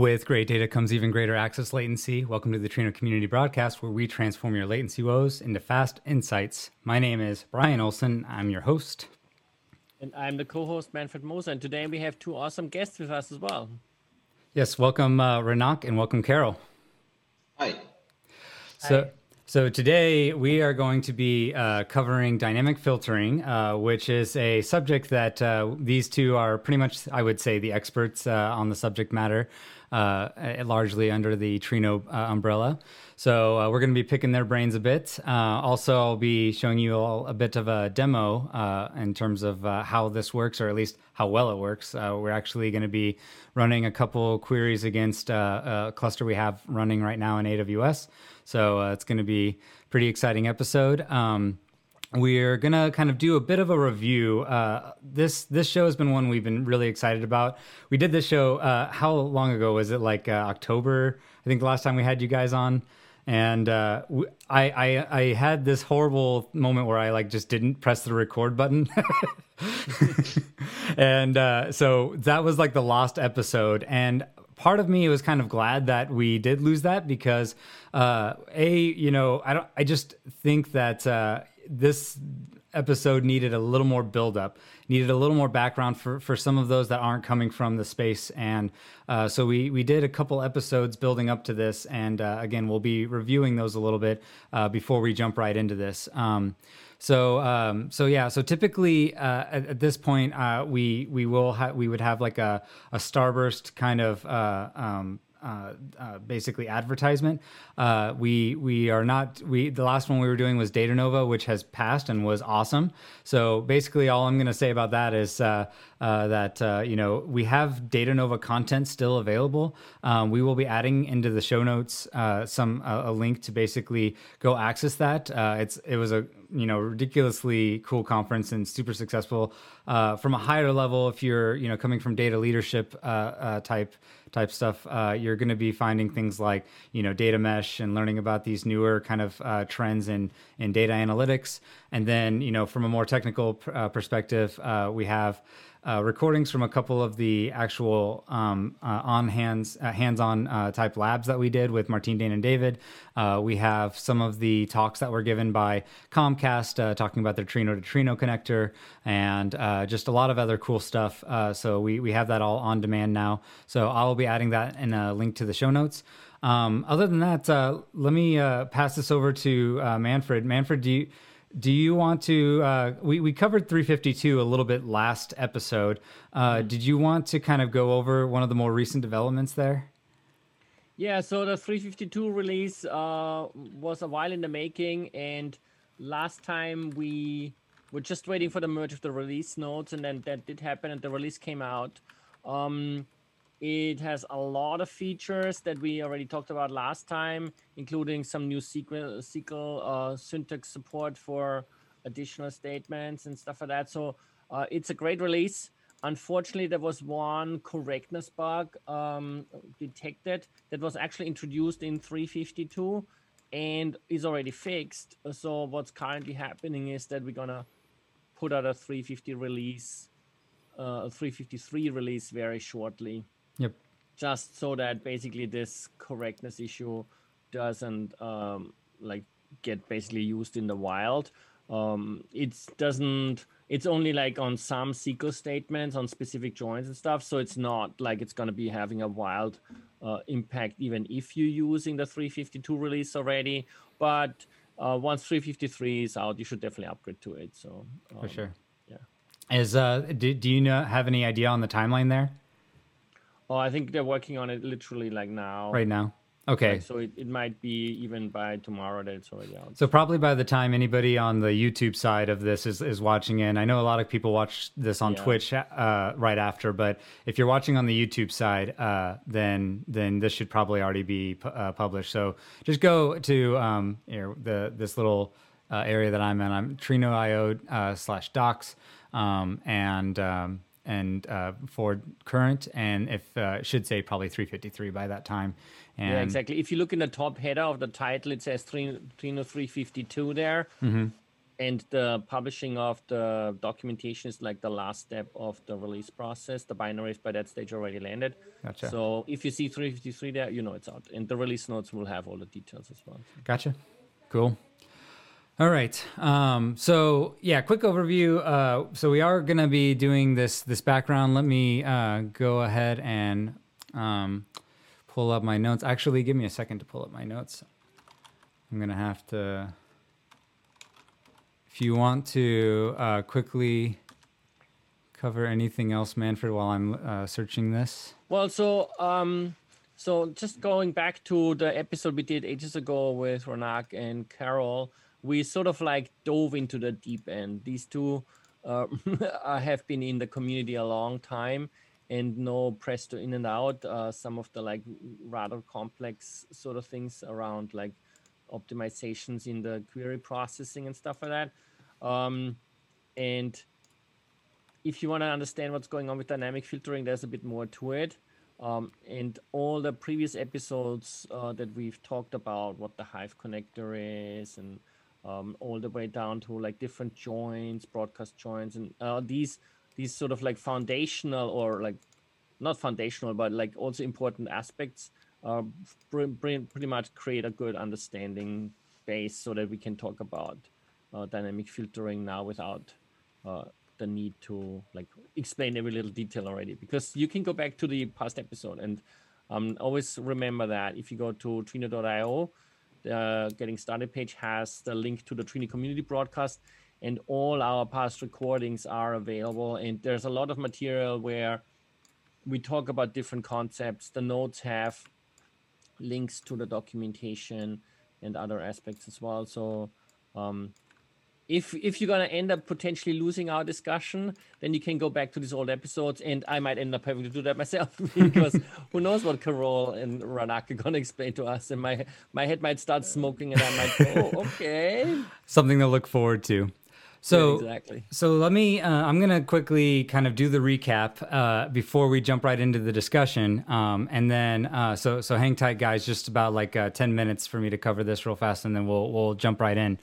With great data comes even greater access latency. Welcome to the Trino Community Broadcast, where we transform your latency woes into fast insights. My name is Brian Olsen. I'm your host. And I'm the co host, Manfred Moser. And today we have two awesome guests with us as well. Yes, welcome, uh, Raunaq, and welcome, Karol. Hi. So, Hi. So today we are going to be uh, covering dynamic filtering, uh, which is a subject that uh, these two are pretty much, I would say, the experts uh, on the subject matter, Uh, eh, largely under the Trino uh, umbrella. So uh, we're going to be picking their brains a bit. Uh, also, I'll be showing you all a bit of a demo in terms of how this works, or at least how well it works. we're actually going to be running a couple queries against a cluster we have running right now in AWS. So uh, it's going to be pretty exciting episode. Um, we're gonna kind of do a bit of a review. Uh, this this show has been one we've been really excited about. We did this show. Uh, how long ago was it? Like uh, October, I think the last time we had you guys on. And uh, I, I I had this horrible moment where I like just didn't press the record button, and uh, so that was like the lost episode. And part of me was kind of glad that we did lose that because uh, a you know I don't I just think that uh, this episode needed a little more build up needed a little more background for for some of those that aren't coming from the space and uh, so we we did a couple episodes building up to this and uh, again we'll be reviewing those a little bit uh, before we jump right into this um, so um, so yeah. So typically uh, at, at, this point, uh, we we will ha- we would have like a a starburst kind of uh, um, uh, uh, basically advertisement. Uh, we we are not we the last one we were doing was Data Nova, which has passed and was awesome. So basically, all I'm going to say about that is uh, uh, that you know we have Data Nova content still available. Um, we will be adding into the show notes some a link to basically go access that. it's it was a you know ridiculously cool conference and super successful. from a higher level, if you're you know coming from data leadership uh type type stuff, uh, you're going to be finding things like you know data mesh and learning about these newer kind of uh, trends in in data analytics. And then you know from a more technical uh, perspective, uh, we have uh, recordings from a couple of the actual um, uh, on hands uh, hands-on uh, type labs that we did with Martine, Dain, and David. Uh, we have some of the talks that were given by Comcast uh, talking about their Trino to Trino connector and just a lot of other cool stuff. so we we have that all on demand now. So I will be adding that in a link to the show notes. Um, other than that, let me pass this over to Manfred. Manfred, do you do you want to? Uh, we we covered 352 a little bit last episode. Uh, mm-hmm. Did you want to kind of go over one of the more recent developments there? Yeah, so the 352 release uh, was a while in the making, and last time we were just waiting for the merge of the release notes, and then that did happen, and the release came out. Um, it has a lot of features that we already talked about last time, including some new SQL, SQL uh, syntax support for additional statements and stuff like that. So uh, it's a great release. Unfortunately, there was one correctness bug um, detected that was actually introduced in 352 and is already fixed. So what's currently happening is that we're gonna put out a 350 release, uh, a 353 release very shortly. Yep. Just so that basically this correctness issue doesn't um, like get basically used in the wild. Um, it doesn't. It's only like on some SQL statements on specific joins and stuff. So it's not like it's going to be having a wild uh, impact even if you're using the 352 release already. But uh, once 353 is out, you should definitely upgrade to it. So um, for sure, yeah. Is uh, do, do you know have any idea on the timeline there? Oh, I think they're working on it literally like now. Right now. Okay. Like, so it, it might be even by tomorrow that it's already out. So probably by the time anybody on the YouTube side of this is, is watching in, I know a lot of people watch this on yeah. Twitch uh, right after, but if you're watching on the YouTube side, uh, then then this should probably already be uh, published. So just go to um, know, the this little uh, area that I'm in. I'm Trino.io uh, slash docs, um, and um, and uh, for current, and if uh, should say probably 353 by that time. And yeah, exactly. If you look in the top header of the title, it says Trino 352 there. Mm-hmm. and the publishing of the documentation is like the last step of the release process. The binaries by that stage already landed. Gotcha. So if you see 353 there, you know it's out. And the release notes will have all the details as well. Gotcha. Cool. All right. Um, so yeah, quick overview. Uh, so we are to be doing this this background. Let me uh, go ahead and um, pull up my notes. Actually, give me a second to pull up my notes. I'm to have to. If you want to uh, quickly cover anything else, Manfred, while I'm uh, searching this. Well, so um, so just going back to the episode we did ages ago with Raunaq and Karol, we sort of like dove into the deep end. These two uh, have been in the community a long time and know Presto in and out. Uh, some of the like rather complex sort of things around like optimizations in the query processing and stuff like that. Um, and if you want to understand what's going on with dynamic filtering, there's a bit more to it. Um, and all the previous episodes uh, that we've talked about, what the Hive connector is, and um, all the way down to like different joins, broadcast joins, and uh, these these sort of like foundational or like not foundational, but like also important aspects uh, pretty much create a good understanding base so that we can talk about uh, dynamic filtering now without uh, the need to like explain every little detail already. Because you can go back to the past episode and um, always remember that if you go to trino.io the getting started page has the link to the Trino community broadcast and all our past recordings are available and there's a lot of material where we talk about different concepts the notes have links to the documentation and other aspects as well. So um, if if you're gonna end up potentially losing our discussion, then you can go back to these old episodes, and I might end up having to do that myself because who knows what Karol and Raunaq are gonna explain to us, and my my head might start smoking, and I might go, oh, okay, something to look forward to. So yeah, exactly. So let me. Uh, I'm gonna quickly kind of do the recap uh, before we jump right into the discussion, um, and then uh, so so hang tight, guys. Just about like uh, ten minutes for me to cover this real fast, and then we'll we'll jump right in.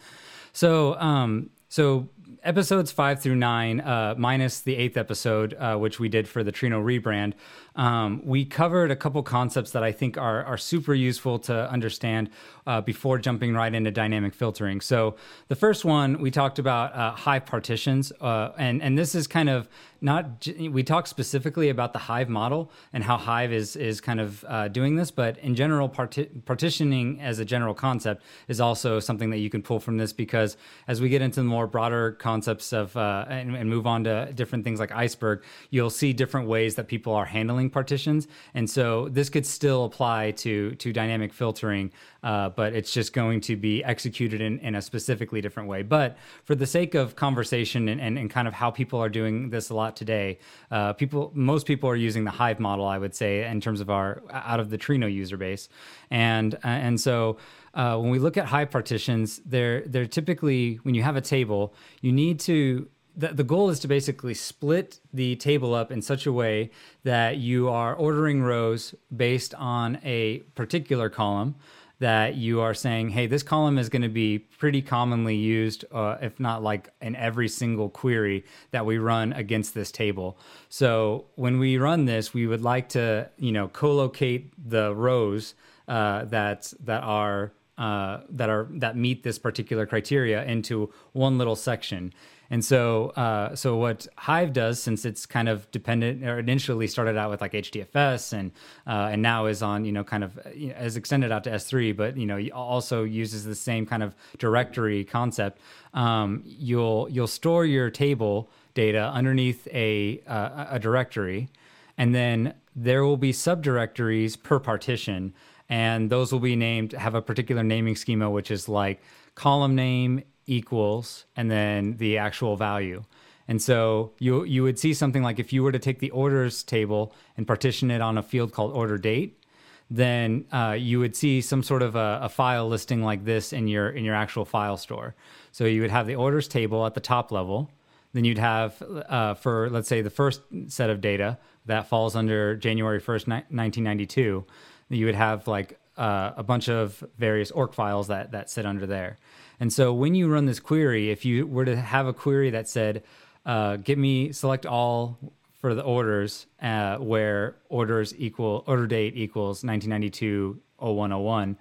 So um, so episodes five through nine, uh, minus the eighth episode, uh, which we did for the Trino rebrand, um, we covered a couple concepts that I think are, are super useful to understand uh, before jumping right into dynamic filtering. So the first one we talked about uh, Hive partitions, uh, and and this is kind of not we talked specifically about the Hive model and how Hive is is kind of uh, doing this, but in general, parti- partitioning as a general concept is also something that you can pull from this because as we get into the more broader concepts of uh, and, and move on to different things like Iceberg, you'll see different ways that people are handling partitions. And so this could still apply to, to dynamic filtering, uh, but it's just going to be executed in, in a specifically different way. But for the sake of conversation and, and, and kind of how people are doing this a lot today, uh, people most people are using the Hive model, I would say, in terms of our out of the Trino user base. And, uh, and so uh, when we look at Hive partitions, they're, they're typically, when you have a table, you need to the, the goal is to basically split the table up in such a way that you are ordering rows based on a particular column that you are saying, hey, this column is going to be pretty commonly used, uh, if not like in every single query that we run against this table. So when we run this, we would like to, you know, co-locate the rows uh, that that are uh, that are that meet this particular criteria into one little section. And so, uh, so what Hive does, since it's kind of dependent, or initially started out with like HDFS, and uh, and now is on, you know, kind of you know, has extended out to S3, but you know, also uses the same kind of directory concept. Um, you'll you'll store your table data underneath a uh, a directory, and then there will be subdirectories per partition, and those will be named have a particular naming schema, which is like column name equals and then the actual value. And so you you would see something like if you were to take the orders table and partition it on a field called order date, then uh, you would see some sort of a, a, file listing like this in your in your actual file store. So you would have the orders table at the top level. Then you'd have uh, for let's say the first set of data that falls under January first, 1992. You would have like uh, a bunch of various orc files that that sit under there. And so when you run this query, if you were to have a query that said, uh, "Get me select all for the orders uh, where orders equal order date equals 1992 0101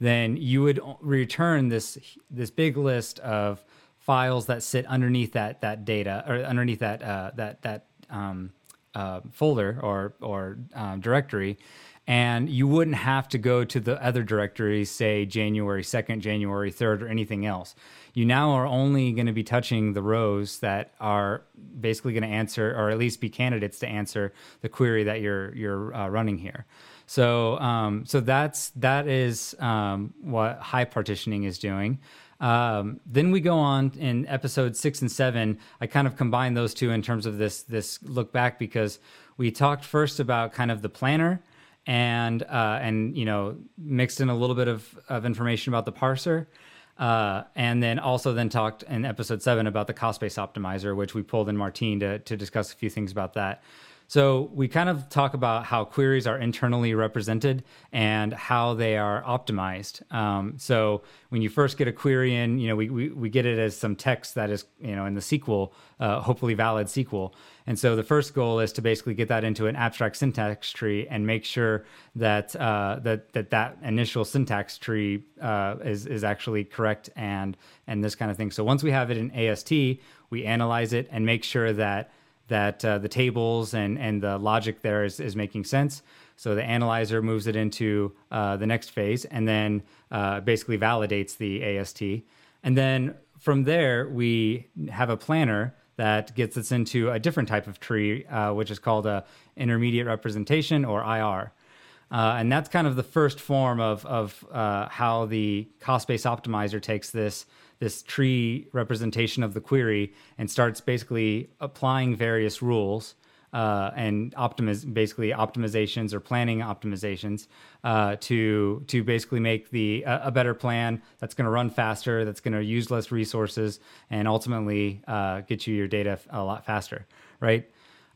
then you would return this this big list of files that sit underneath that that data or underneath that uh, that that um, uh, folder or or um, directory, and you wouldn't have to go to the other directories, say January second, January third, or anything else. You now are only going to be touching the rows that are basically going to answer, or at least be candidates to answer the query that you're you're uh, running here. So um, so that's that is um, what Hive partitioning is doing. Um, then we go on in episode six and seven. I kind of combine those two in terms of this this look back because we talked first about kind of the planner and uh, and you know mixed in a little bit of, of information about the parser. Uh, and then also then talked in episode seven about the cost base optimizer, which we pulled in Martine to, to discuss a few things about that. So we kind of talk about how queries are internally represented and how they are optimized. Um, so when you first get a query in, you know, we, we, we get it as some text that is, you know, in the SQL, uh, hopefully valid SQL. And so the first goal is to basically get that into an abstract syntax tree and make sure that uh, that, that that initial syntax tree uh, is is actually correct and and this kind of thing. So once we have it in AST, we analyze it and make sure that that uh, the tables and, and the logic there is, is making sense. So the analyzer moves it into uh, the next phase and then uh, basically validates the AST. And then from there, we have a planner that gets us into a different type of tree, uh, which is called a intermediate representation or IR. Uh, and that's kind of the first form of, of uh, how the cost base optimizer takes this this tree representation of the query and starts basically applying various rules uh, and optimiz- basically optimizations or planning optimizations uh, to to basically make the uh, a better plan that's going to run faster, that's going to use less resources, and ultimately uh, get you your data a lot faster, right?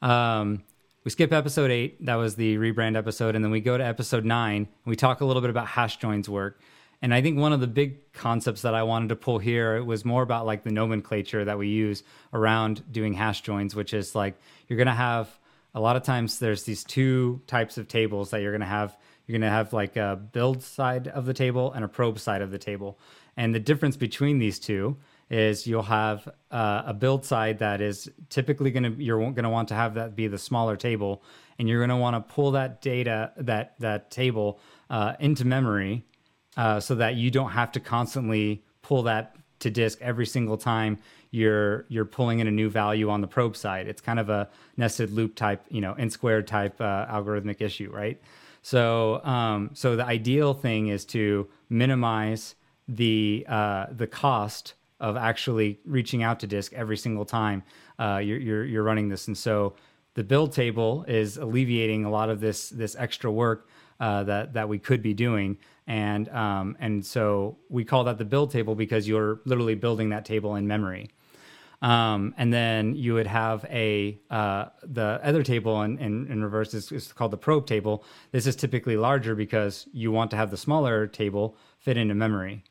Um, we skip episode eight, that was the rebrand episode, and then we go to episode nine. And we talk a little bit about hash joins work. And I think one of the big concepts that I wanted to pull here it was more about like the nomenclature that we use around doing hash joins, which is like you're going to have a lot of times there's these two types of tables that you're going to have. You're going to have like a build side of the table and a probe side of the table. And the difference between these two is you'll have uh, a build side that is typically going to you're going to want to have that be the smaller table and you're going to want to pull that data that that table uh, into memory uh, so that you don't have to constantly pull that to disk every single time you're you're pulling in a new value on the probe side. It's kind of a nested loop type, you know, n squared type uh, algorithmic issue, right? So um, so the ideal thing is to minimize the uh, the cost of actually reaching out to disk every single time uh, you're, you're you're running this, and so the build table is alleviating a lot of this this extra work uh, that that we could be doing and um, and so we call that the build table because you're literally building that table in memory. Um, and then you would have a uh, the other table in, in, in reverse is, is, called the probe table. This is typically larger because you want to have the smaller table fit into memory.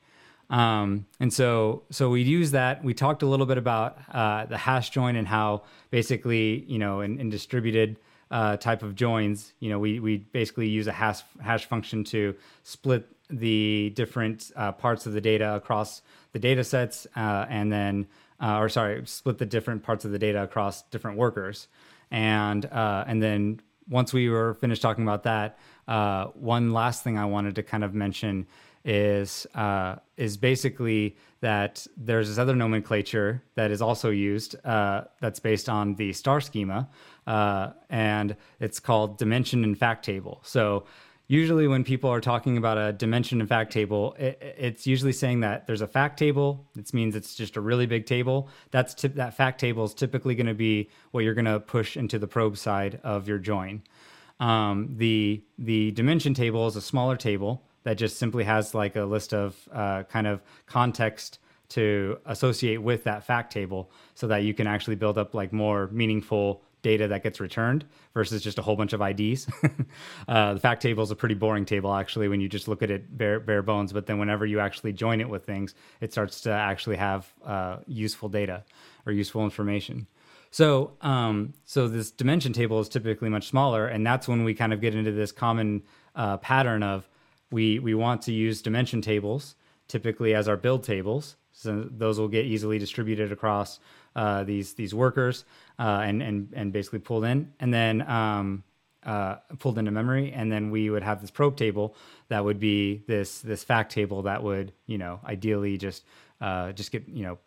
Um, and so so we use that. We talked a little bit about uh, the hash join and how basically you know in, in distributed uh, type of joins, you know, we, we basically use a hash, hash function to split the different uh, parts of the data across the data sets uh, and then, uh, or sorry, split the different parts of the data across different workers. And, uh, and then once we were finished talking about that, uh, one last thing I wanted to kind of mention is uh, is basically that there's this other nomenclature that is also used uh, that's based on the star schema, uh, and it's called dimension and fact table. So usually when people are talking about a dimension and fact table, it, it's usually saying that there's a fact table. This means it's just a really big table. That's t- that fact table is typically going to be what you're going to push into the probe side of your join. Um, the the dimension table is a smaller table that just simply has like a list of uh, kind of context to associate with that fact table so that you can actually build up like more meaningful data that gets returned versus just a whole bunch of IDs. uh, the fact table is a pretty boring table actually when you just look at it bare, bare bones, but then whenever you actually join it with things, it starts to actually have uh, useful data or useful information. So, um, so this dimension table is typically much smaller, and that's when we kind of get into this common uh, pattern of we we want to use dimension tables typically as our build tables. So those will get easily distributed across uh, these these workers uh, and and and basically pulled in, and then um, uh, pulled into memory, and then we would have this probe table that would be this this fact table that would you know ideally just uh, just get you know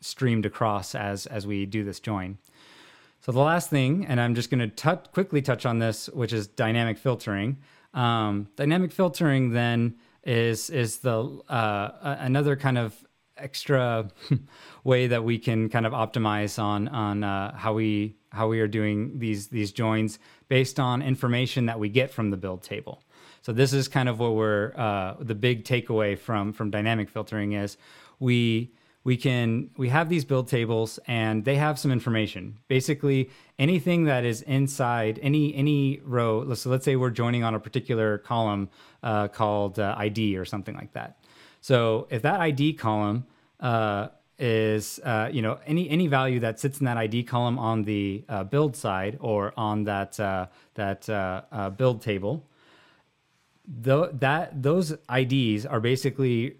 streamed across as as we do this join. So the last thing, and I'm just going to quickly touch on this, which is dynamic filtering. Um, dynamic filtering then is is the uh, another kind of extra way that we can kind of optimize on on uh, how we how we are doing these these joins based on information that we get from the build table. So this is kind of what we're uh, the big takeaway from from dynamic filtering is we we can we have these build tables and they have some information. Basically anything that is inside any any row so let's say we're joining on a particular column uh, called uh, id or something like that. So if that id column uh, is uh, you know any any value that sits in that id column on the uh, build side or on that uh, that build table th- that those ids are basically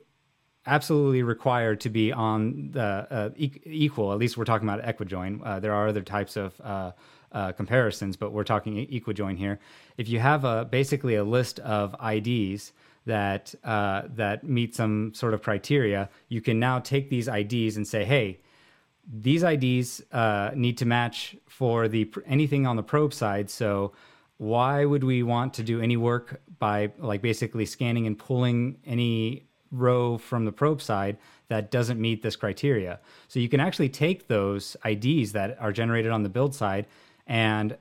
absolutely required to be on the uh, e- equal. At least we're talking about equijoin. Uh, there are other types of uh, uh comparisons, but we're talking equijoin here. If you have a basically a list of IDs that uh, that meet some sort of criteria, you can now take these IDs and say, hey. These IDs uh, need to match for the anything on the probe side. So, why would we want to do any work by like basically scanning and pulling any row from the probe side that doesn't meet this criteria. So you can actually take those IDs that are generated on the build side and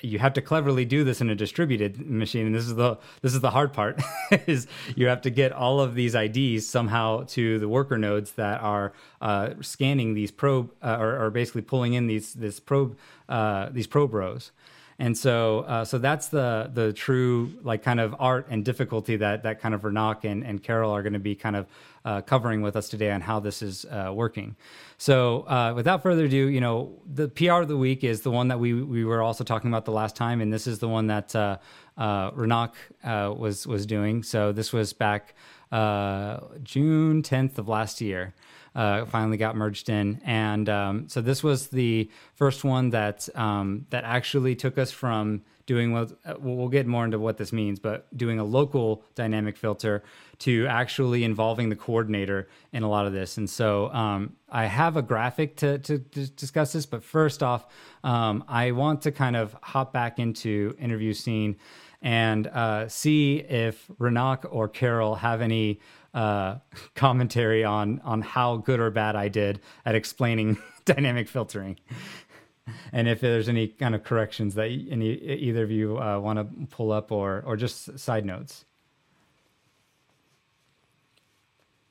you have to cleverly do this in a distributed machine and this is the this is the hard part is you have to get all of these IDs somehow to the worker nodes that are uh, scanning these probe uh, or, or, basically pulling in these this probe uh, these probe rows and so uh, so that's the the true like kind of art and difficulty that that kind of Raunaq and, and Karol are going to be kind of uh, covering with us today on how this is uh, working. So uh, without further ado, you know the PR of the week is the one that we we were also talking about the last time, and this is the one that uh, uh, Raunaq was was doing. So this was back June 10th of last year uh, finally got merged in. And um, so this was the first one that um, that actually took us from doing what uh, we'll get more into what this means, but doing a local dynamic filter to actually involving the coordinator in a lot of this. And so um, I have a graphic to, to, to, discuss this, but first off, um, I want to kind of hop back into interview scene and uh, see if Raunaq or Karol have any uh, commentary on on how good or bad I did at explaining dynamic filtering, and if there's any kind of corrections that any either of you uh, want to pull up or or just side notes.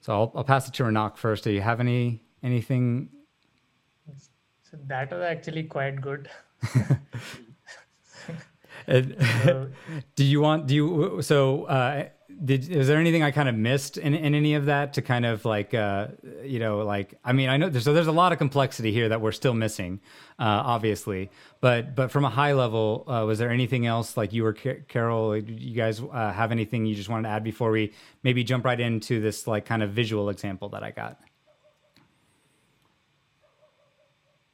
So I'll, I'll pass it to Raunaq first. Do you have any anything? So that was actually quite good. so, do you want do you so uh, did is there anything I kind of missed in, in any of that to kind of like uh, you know like I mean I know there's, so there's a lot of complexity here that we're still missing uh, obviously but but from a high level uh, was there anything else like you or Karol you guys uh, have anything you just wanted to add before we maybe jump right into this like kind of visual example that I got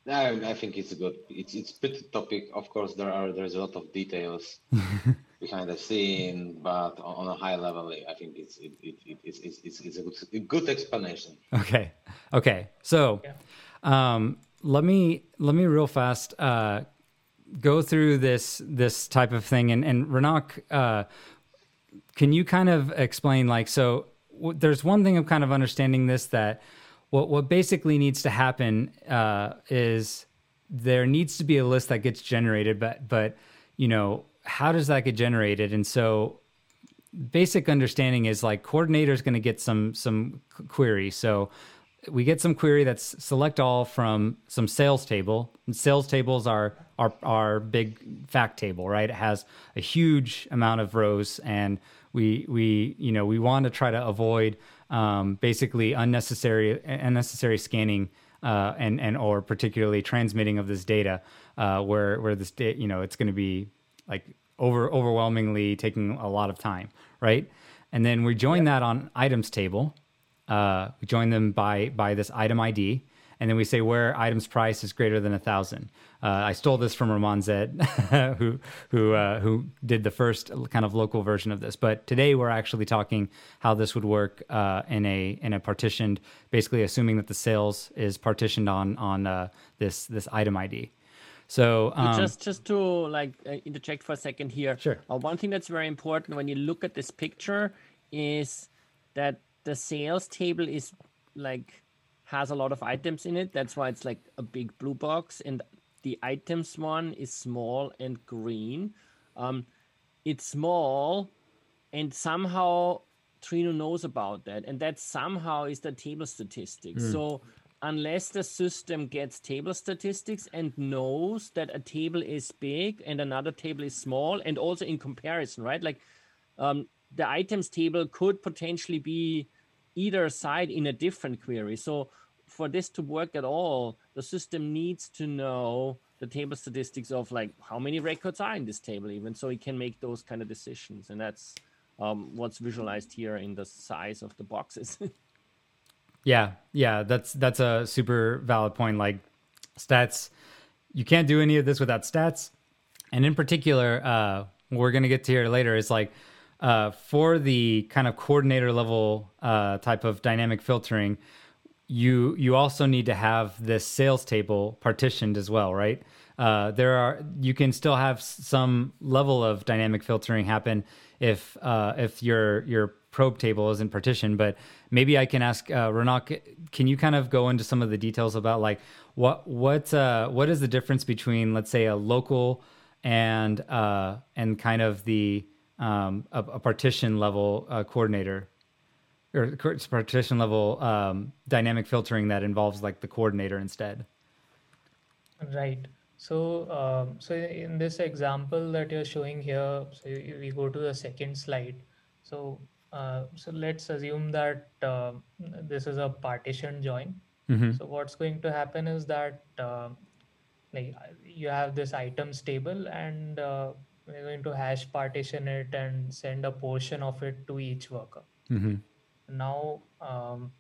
I, I think it's a good. It's it's pretty topic. Of course, there are there's a lot of details behind the scene, but on, a high level, I think it's it, it, it it's, it's it's a good a good explanation. Okay, okay. So, yeah. um, let me let me real fast uh, go through this this type of thing, and and Raunaq, uh, can you kind of explain like so? W- there's one thing of kind of understanding this that what what basically needs to happen uh, is there needs to be a list that gets generated, but but you know how does that get generated? And so basic understanding is like coordinator is going to get some some query. So we get some query that's select all from some sales table. And sales tables are our our big fact table, right? It has a huge amount of rows, and we we you know we want to try to avoid um, basically unnecessary unnecessary scanning uh, and and or particularly transmitting of this data uh, where where this da- you know it's going to be like over overwhelmingly taking a lot of time, right? And then we join that on items table. Uh, we join them by by this item ID, and then we say where items price is greater than a thousand. Uh, I stole this from Roman Zeyde, who who uh, who did the first kind of local version of this. But today we're actually talking how this would work uh, in a in a partitioned, basically assuming that the sales is partitioned on on uh, this this item ID. So um, just just to like uh, interject for a second here. Sure. Uh, one thing that's very important when you look at this picture is that the sales table is like has a lot of items in it. That's why it's like a big blue box, and the items one is small and green. Um, it's small, and somehow Trino knows about that, and that somehow is the table statistics. So unless the system gets table statistics and knows that a table is big and another table is small, and also in comparison, right? Like um, the items table could potentially be either side in a different query. So for this to work at all, the system needs to know the table statistics of like how many records are in this table, even so it can make those kind of decisions. And that's um, what's visualized here in the size of the boxes. Yeah, yeah, that's that's a super valid point. Like stats, you can't do any of this without stats, and in particular, uh, we're gonna get to here later. Is like uh, for the kind of coordinator level uh, type of dynamic filtering, you you also need to have this sales table partitioned as well, right? Uh, there are you can still have some level of dynamic filtering happen if uh, if your your probe table isn't partitioned. But maybe I can ask uh, Raunaq, can you kind of go into some of the details about like what what uh, what is the difference between let's say a local and uh, and kind of the um, a, a partition level uh, coordinator or partition level um, dynamic filtering that involves like the coordinator instead. Right. So, um, so in this example that you're showing here, so we go to the second slide. So, uh, so let's assume that uh, this is a partition join. So what's going to happen is that uh, like you have this items table and uh, we're going to hash partition it and send a portion of it to each worker. Now, um,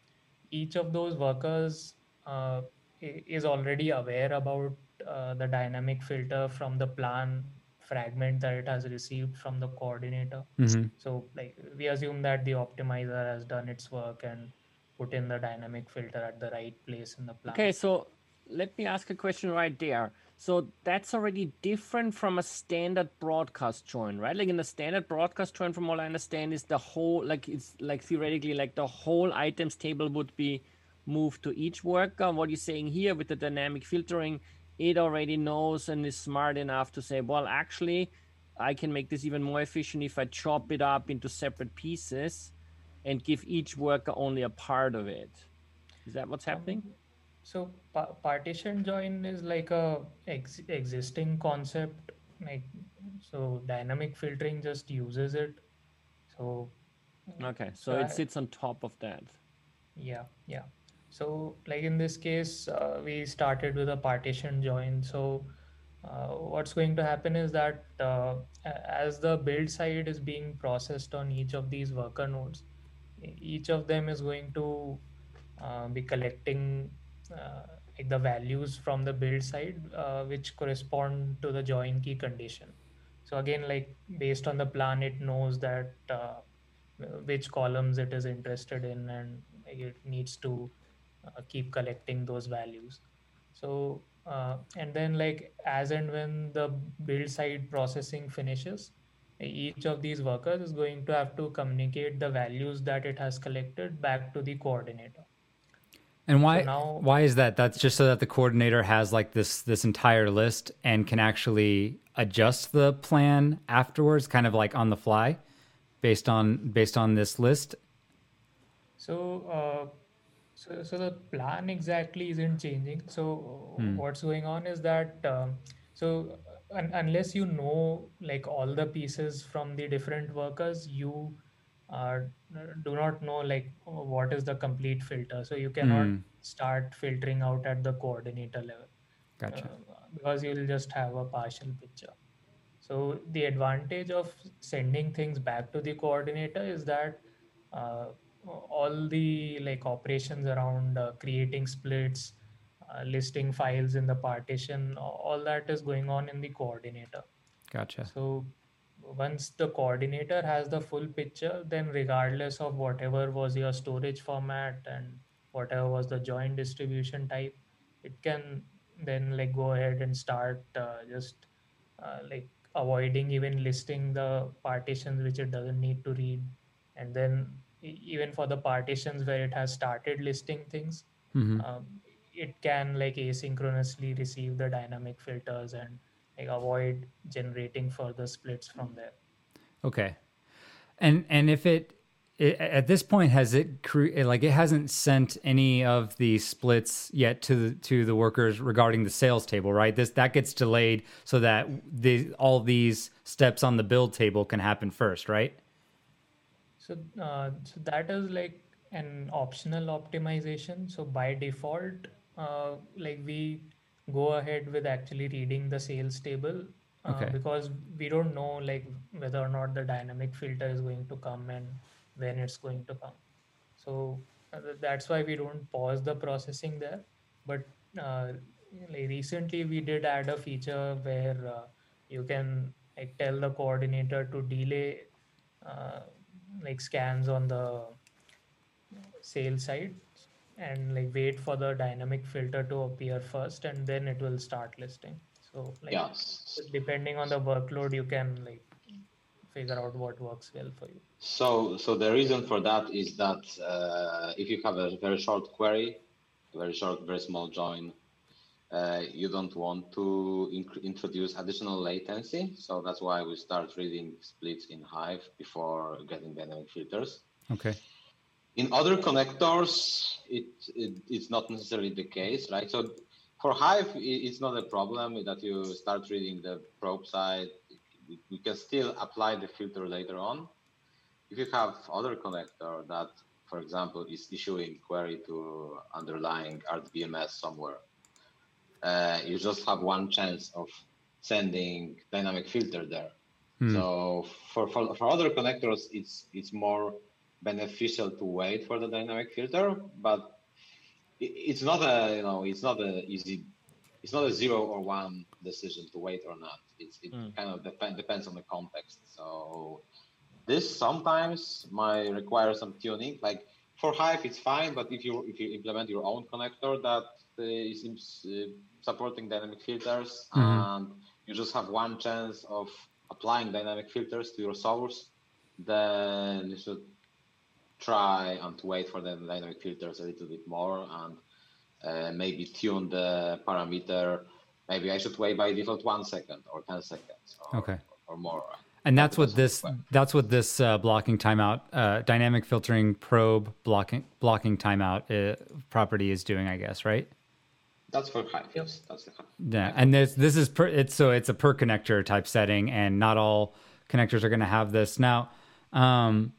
each of those workers uh, is already aware about uh, the dynamic filter from the plan fragment that it has received from the coordinator. Mm-hmm. So, like, we assume that the optimizer has done its work and put in the dynamic filter at the right place in the plan. Okay, so let me ask a question right there. So that's already different from a standard broadcast join, right? Like in a standard broadcast join, from all I understand, is the whole like it's like theoretically like the whole items table would be moved to each worker. What you're saying here with the dynamic filtering, it already knows and is smart enough to say, well, actually, I can make this even more efficient if I chop it up into separate pieces and give each worker only a part of it. Is that what's happening? So pa- partition join is like a ex- existing concept. Like so, dynamic filtering just uses it. So Okay, so So I- it sits on top of that. yeah, yeah. So like in this case, uh, we started with a partition join. So uh, what's going to happen is that uh, as the build side is being processed on each of these worker nodes, each of them is going to uh, be collecting uh, like the values from the build side, uh, which correspond to the join key condition. So again, like based on the plan, it knows that which columns it is interested in, and it needs to keep collecting those values. So uh, and then like as and when the build side processing finishes, each of these workers is going to have to communicate the values that it has collected back to the coordinator. And why now- why is that? That's just so that the coordinator has like this this entire list and can actually adjust the plan afterwards, kind of like on the fly, based on based on this list. So, uh, So, so the plan exactly isn't changing. So what's going on is that um, so un unless you know like all the pieces from the different workers, you uh, do not know like what is the complete filter. So you cannot Mm, start filtering out at the coordinator level gotcha. uh, because you'll just have a partial picture. So the advantage of sending things back to the coordinator is that uh, all the like operations around uh, creating splits, uh, listing files in the partition, all that is going on in the coordinator. Gotcha. So once the coordinator has the full picture, then regardless of whatever was your storage format and whatever was the join distribution type, it can then like go ahead and start uh, just uh, like avoiding even listing the partitions which it doesn't need to read. And then even for the partitions where it has started listing things, hmm um, it can like asynchronously receive the dynamic filters and like avoid generating further splits from there. Okay. And and if it, it at this point has it cre- like it hasn't sent any of the splits yet to the to the workers regarding the sales table, right? This that gets delayed so that the all these steps on the build table can happen first, right? So, uh, so that is like an optional optimization. So by default, uh, like we go ahead with actually reading the sales table uh, Okay. because we don't know like whether or not the dynamic filter is going to come and when it's going to come. So uh, that's why we don't pause the processing there. But uh, like recently we did add a feature where uh, you can like tell the coordinator to delay uh, like scans on the sales side and like wait for the dynamic filter to appear first and then it will start listing. So like Yeah. depending on the workload you can like figure out what works well for you. So, so the reason for that is that uh, if you have a very short query, very short, very small join, uh, you don't want to inc- introduce additional latency. So that's why we start reading splits in Hive before getting dynamic filters. Okay. In other connectors, it, it it's not necessarily the case, right? So for Hive, it's not a problem that you start reading the probe side. We- We can still apply the filter later on. If you have other connector that, for example, is issuing query to underlying RDBMS somewhere, uh, you just have one chance of sending dynamic filter there. Hmm. So for, for for other connectors, it's it's more beneficial to wait for the dynamic filter, but it, it's not a you know it's not a easy it's not a zero or one decision to wait or not. It's it Mm. kind of depend, depends on the context. So this sometimes might require some tuning. Like for Hive, it's fine, but if you if you implement your own connector that uh, is uh, supporting dynamic filters Mhm. and you just have one chance of applying dynamic filters to your source, then you should try and wait for the dynamic filters a little bit more and uh, maybe tune the parameter. Maybe I should wait by default one second or 10 seconds or, Okay. or more. And that's what this that's what this uh, blocking timeout uh, dynamic filtering probe blocking blocking timeout uh, property is doing, I guess, right? That's for Hive. Yes, that's the Hive. Yeah, and this this is per, it's so it's a per connector type setting, and not all connectors are going to have this. Now, um,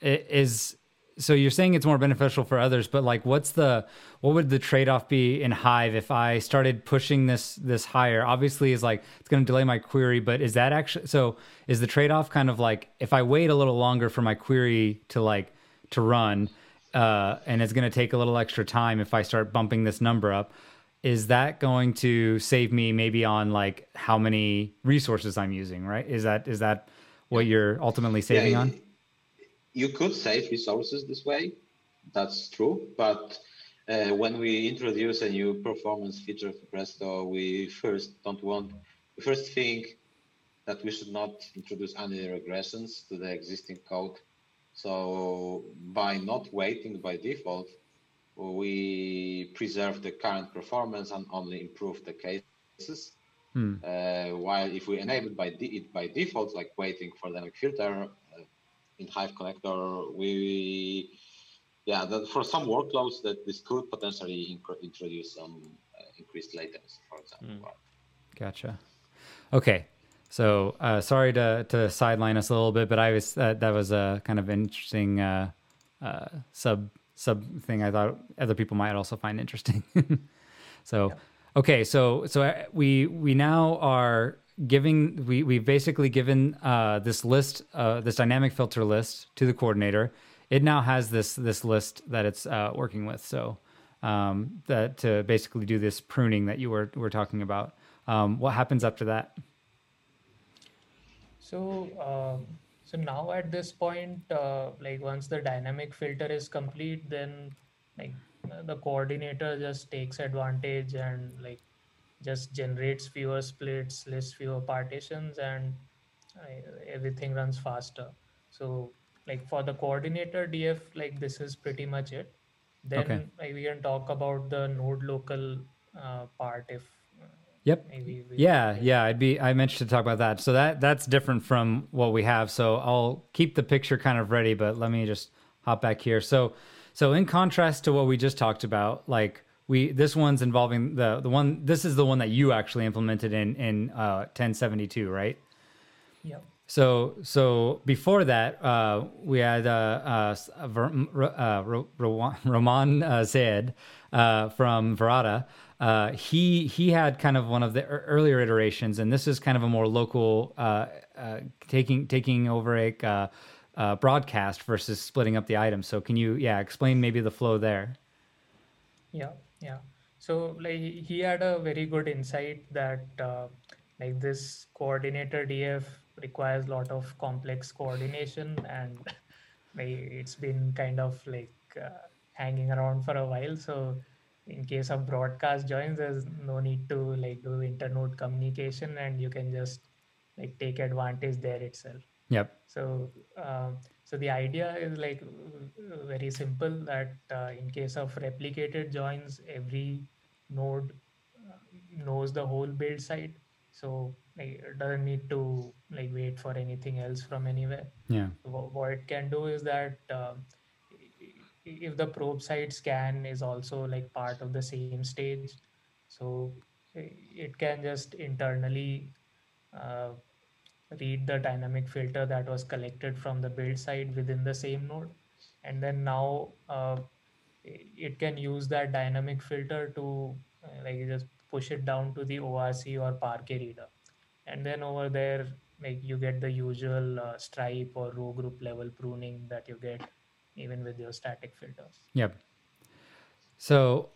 it is so you're saying it's more beneficial for others, but like, what's the what would the trade off be in Hive if I started pushing this this higher? Obviously, is like it's going to delay my query, but is that actually so? Is the trade off kind of like if I wait a little longer for my query to like to run, uh, and it's going to take a little extra time if I start bumping this number up? Is that going to save me maybe on like how many resources I'm using, right? Is that is that what you're ultimately saving Yeah, on? You could save resources this way. That's true. But uh, when we introduce a new performance feature for Presto, we first don't want, we first think that we should not introduce any regressions to the existing code. So by not waiting by default, we preserve the current performance and only improve the cases. Hmm. Uh, while if we enable by de- it by default, like waiting for dynamic filter uh, in Hive connector, we yeah, that for some workloads that this could potentially inc- introduce some uh, increased latency, for example. Gotcha. Okay. So uh, sorry to, to sideline us a little bit, but I was uh, that was a kind of interesting uh, uh, sub sub thing. I thought other people might also find interesting. so okay, so so uh, we we now are giving we we've basically given uh, this list uh, this dynamic filter list to the coordinator. It now has this this list that it's uh, working with. So um, that to basically do this pruning that you were were talking about. Um, what happens after that? So, um, so now at this point, uh, like once the dynamic filter is complete, then like uh, the coordinator just takes advantage and like just generates fewer splits, lists fewer partitions, and uh, everything runs faster. So, like for the coordinator DF, like this is pretty much it. Then Okay. like, we can talk about the node local uh, part if Yep. maybe Yeah, yeah, I'd be I mentioned to talk about that. So that that's different from what we have. So I'll keep the picture kind of ready, but let me just hop back here. So so in contrast to what we just talked about, like we this one's involving the the one this is the one that you actually implemented in in uh 1072, right? yeah. So so before that, uh, we had uh, uh, uh, Ver- m- Ro- uh, Ro- Roman uh, Zed uh, from Varada. Uh, he he had kind of one of the ear- earlier iterations, and this is kind of a more local uh, uh, taking taking over a uh, broadcast versus splitting up the items. So can you yeah explain maybe the flow there? Yeah, yeah. So like he had a very good insight that like this coordinator DF requires a lot of complex coordination and it's been kind of like uh, hanging around for a while. So in case of broadcast joins, there's no need to like do internode communication and you can just like take advantage there itself. Yep. So, um, so the idea is like uh, very simple that uh, in case of replicated joins, every node uh, knows the whole build side. So like, it doesn't need to like wait for anything else from anywhere. Yeah. Wha- What it can do is that i- if the probe side scan is also like part of the same stage, so it can just internally uh, read the dynamic filter that was collected from the build side within the same node. And then now uh, it can use that dynamic filter to uh, like just push it down to the ORC or Parquet reader. And then over there like you get the usual uh, stripe or row group level pruning that you get even with your static filters Yep. So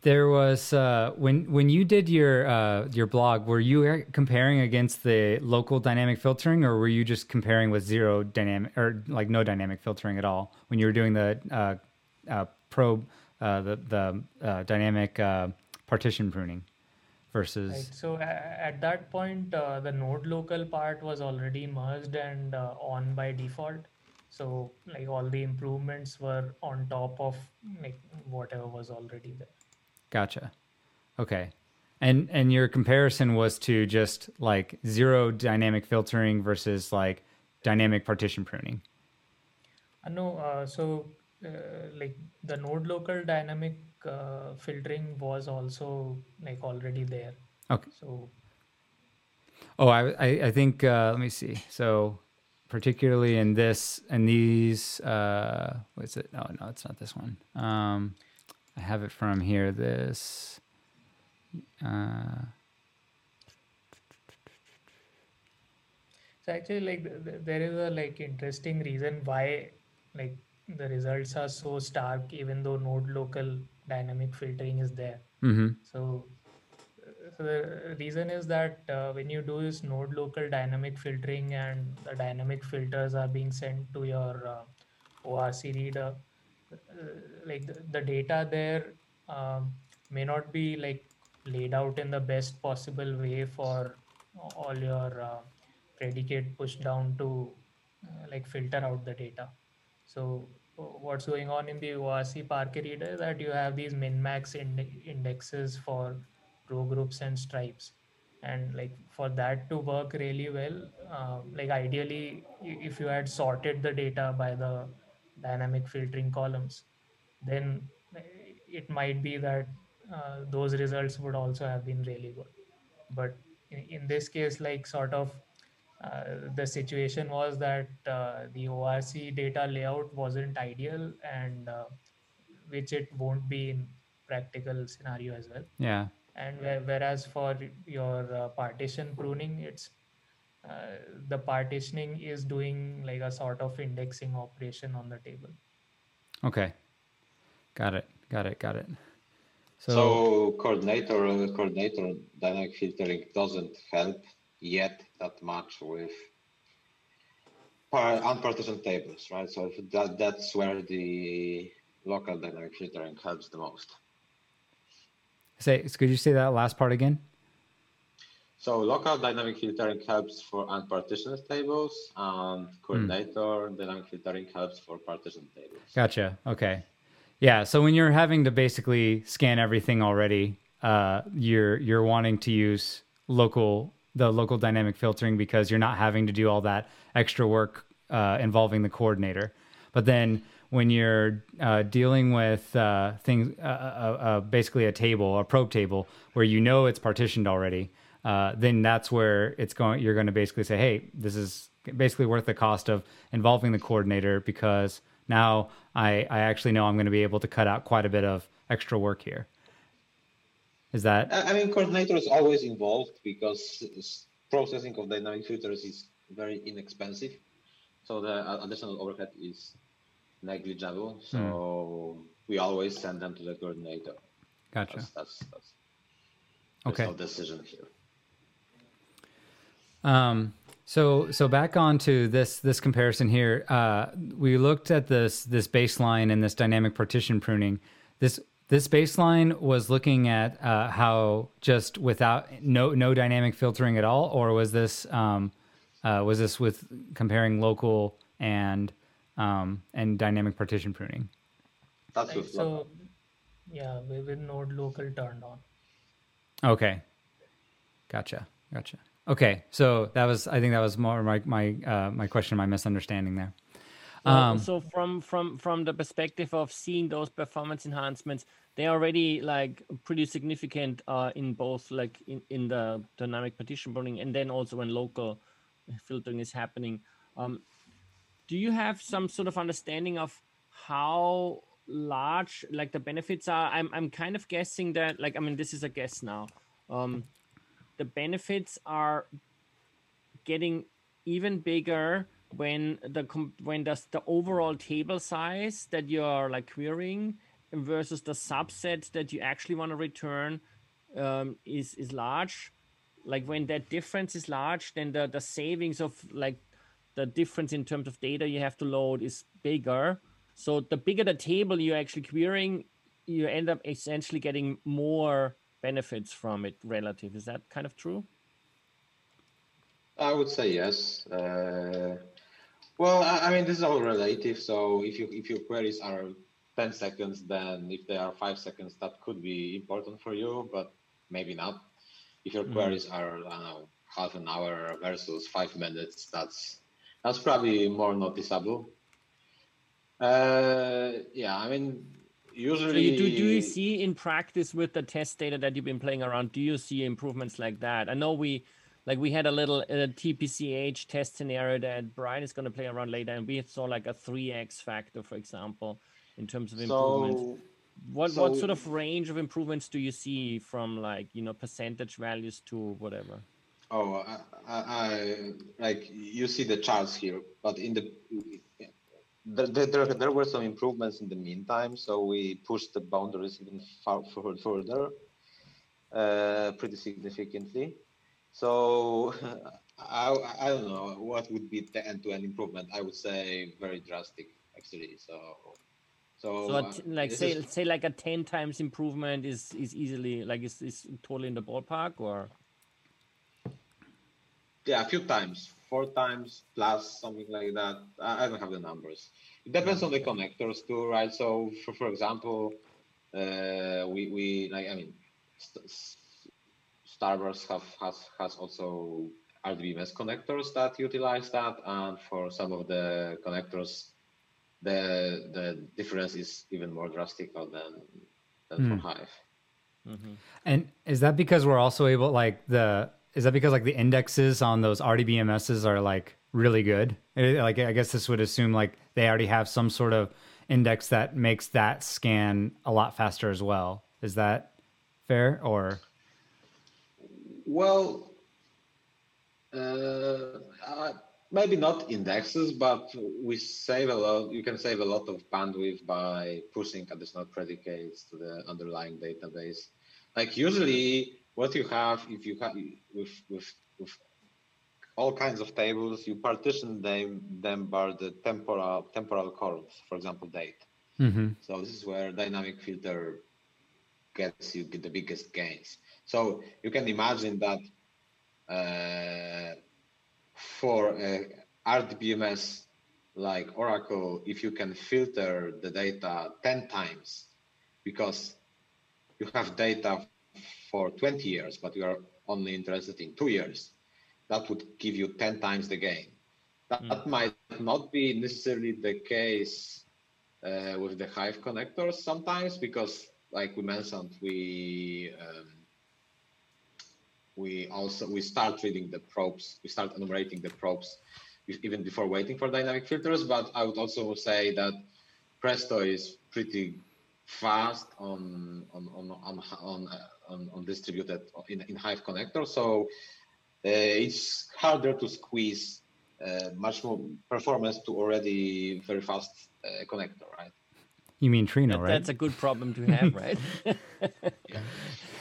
there was uh, when when you did your uh, your blog, were you comparing against the local dynamic filtering, or were you just comparing with zero dynamic or like no dynamic filtering at all when you were doing the uh, uh, probe uh, the the uh, dynamic uh, partition pruning versus Right. So at that point, uh, the node local part was already merged and uh, on by default. So like all the improvements were on top of like whatever was already there. Gotcha. Okay. And and your comparison was to just like zero dynamic filtering versus like dynamic partition pruning. Uh, no, uh, so uh, like the node local dynamic uh, filtering was also like already there. Okay. So Oh, I I, I think uh, let me see. So particularly in this and these uh what is it? No, no, it's not this one. Um I have it from here. This uh So actually, like th- th- there is a like interesting reason why like the results are so stark, even though node local dynamic filtering is there. mhm. So, so the reason is that uh, when you do this node local dynamic filtering and the dynamic filters are being sent to your uh, ORC reader, uh, like the, the data there um, may not be like laid out in the best possible way for all your uh, predicate push down to uh, like filter out the data. So what's going on in the ORC Parquet reader that you have these min-max ind- indexes for row groups and stripes. And like for that to work really well, um, like ideally, if you had sorted the data by the dynamic filtering columns, then it might be that uh, those results would also have been really good. But in, in this case, like sort of uh, the situation was that uh, the ORC data layout wasn't ideal and uh, which it won't be in practical scenario as well. Yeah. And whereas for your uh, partition pruning, it's uh, the partitioning is doing like a sort of indexing operation on the table. Okay. Got it. Got it. Got it. So, so coordinator coordinator dynamic filtering doesn't help yet that much with unpartitioned tables, right? So that that's where the local dynamic filtering helps the most. Say, could you say that last part again? So local dynamic filtering helps for unpartitioned tables, and coordinator mm. dynamic filtering helps for partitioned tables. Gotcha. Okay. Yeah. So when you're having to basically scan everything already, uh, you're you're wanting to use local the local dynamic filtering because you're not having to do all that extra work uh, involving the coordinator. But then when you're uh, dealing with uh, things, uh, uh, uh, basically a table, a probe table, where you know it's partitioned already, then that's where it's going. You're going to basically say, "Hey, this is basically worth the cost of involving the coordinator because now I, I actually know I'm going to be able to cut out quite a bit of extra work here." Is that? I mean, coordinator is always involved because processing of dynamic filters is very inexpensive. So the additional overhead is negligible. So mm. we always send them to the coordinator. Gotcha. That's, that's, that's okay. No decision here. Um, so so back on to this this comparison here. Uh, we looked at this this baseline and this dynamic partition pruning. This this baseline was looking at uh, how just without no no dynamic filtering at all, or was this um, uh, was this with comparing local and um, and dynamic partition pruning? That's with so, local. yeah, with node local turned on. Okay, gotcha, gotcha. Okay, so that was I think that was more my my uh, my question, my misunderstanding there. Um, so from from from the perspective of seeing those performance enhancements, they're already like pretty significant uh, in both like in, in the dynamic partition pruning and then also when local filtering is happening. Um, do you have some sort of understanding of how large like the benefits are? I'm I'm kind of guessing that like I mean this is a guess now. Um, the benefits are getting even bigger when the when the, the overall table size that you're like querying versus the subset that you actually want to return um, is is large like when that difference is large then the the savings of like the difference in terms of data you have to load is bigger so the bigger the table you're actually querying you end up essentially getting more benefits from it relative is that kind of true i would say yes uh well, I mean, this is all relative. So if you if your queries are 10 seconds, then if they are five seconds, that could be important for you, but maybe not. If your mm-hmm. queries are, I don't know, half an hour versus five minutes, that's that's probably more noticeable. Uh, yeah, I mean, usually. So you, do, do you see in practice with the test data that you've been playing around, do you see improvements like that? I know we like we had a little a TPCH test scenario that Brian is going to play around later, and we saw like a three x factor, for example, in terms of improvements. So, what so, what sort of range of improvements do you see from like you know percentage values to whatever? Oh, I, I, like you see the charts here, but in the there, there, there were some improvements in the meantime, so we pushed the boundaries even far, further, uh, pretty significantly. So I, I don't know what would be the end-to-end improvement. I would say very drastic, actually. So so, so uh, like say is... say like a ten times improvement is is easily like is is totally in the ballpark or yeah, a few times, four times plus something like that. I, I don't have the numbers. It depends on the connectors too, right? So for for example, uh, we we like I mean. St- Starburst have has has also RDBMS connectors that utilize that, and for some of the connectors, the the difference is even more drastic than than for Hive. And is that because we're also able like the is that because like the indexes on those RDBMSs are like really good? Eh, Like I guess this would assume like they already have some sort of index that makes that scan a lot faster as well. Is that fair or Well, uh, maybe not indexes, but we save a lot. You can save a lot of bandwidth by pushing additional predicates to the underlying database. Like usually, what you have, if you have with with with all kinds of tables, you partition them them by the temporal temporal columns. For example, date. So this is where dynamic filter gets you the biggest gains. So you can imagine that uh, for a RDBMS like Oracle, if you can filter the data 10 times because you have data for 20 years, but you are only interested in two years, that would give you 10 times the gain. That, that might not be necessarily the case uh, with the Hive connectors sometimes because, like we mentioned, we um, we also we start reading the probes, we start enumerating the probes even before waiting for dynamic filters. But I would also say that Presto is pretty fast on on on on on, uh, on, on distributed in, in Hive connector, so uh, it's harder to squeeze uh, much more performance to already very fast uh, connector, right? you mean Trino, right? That's a good problem to have, right?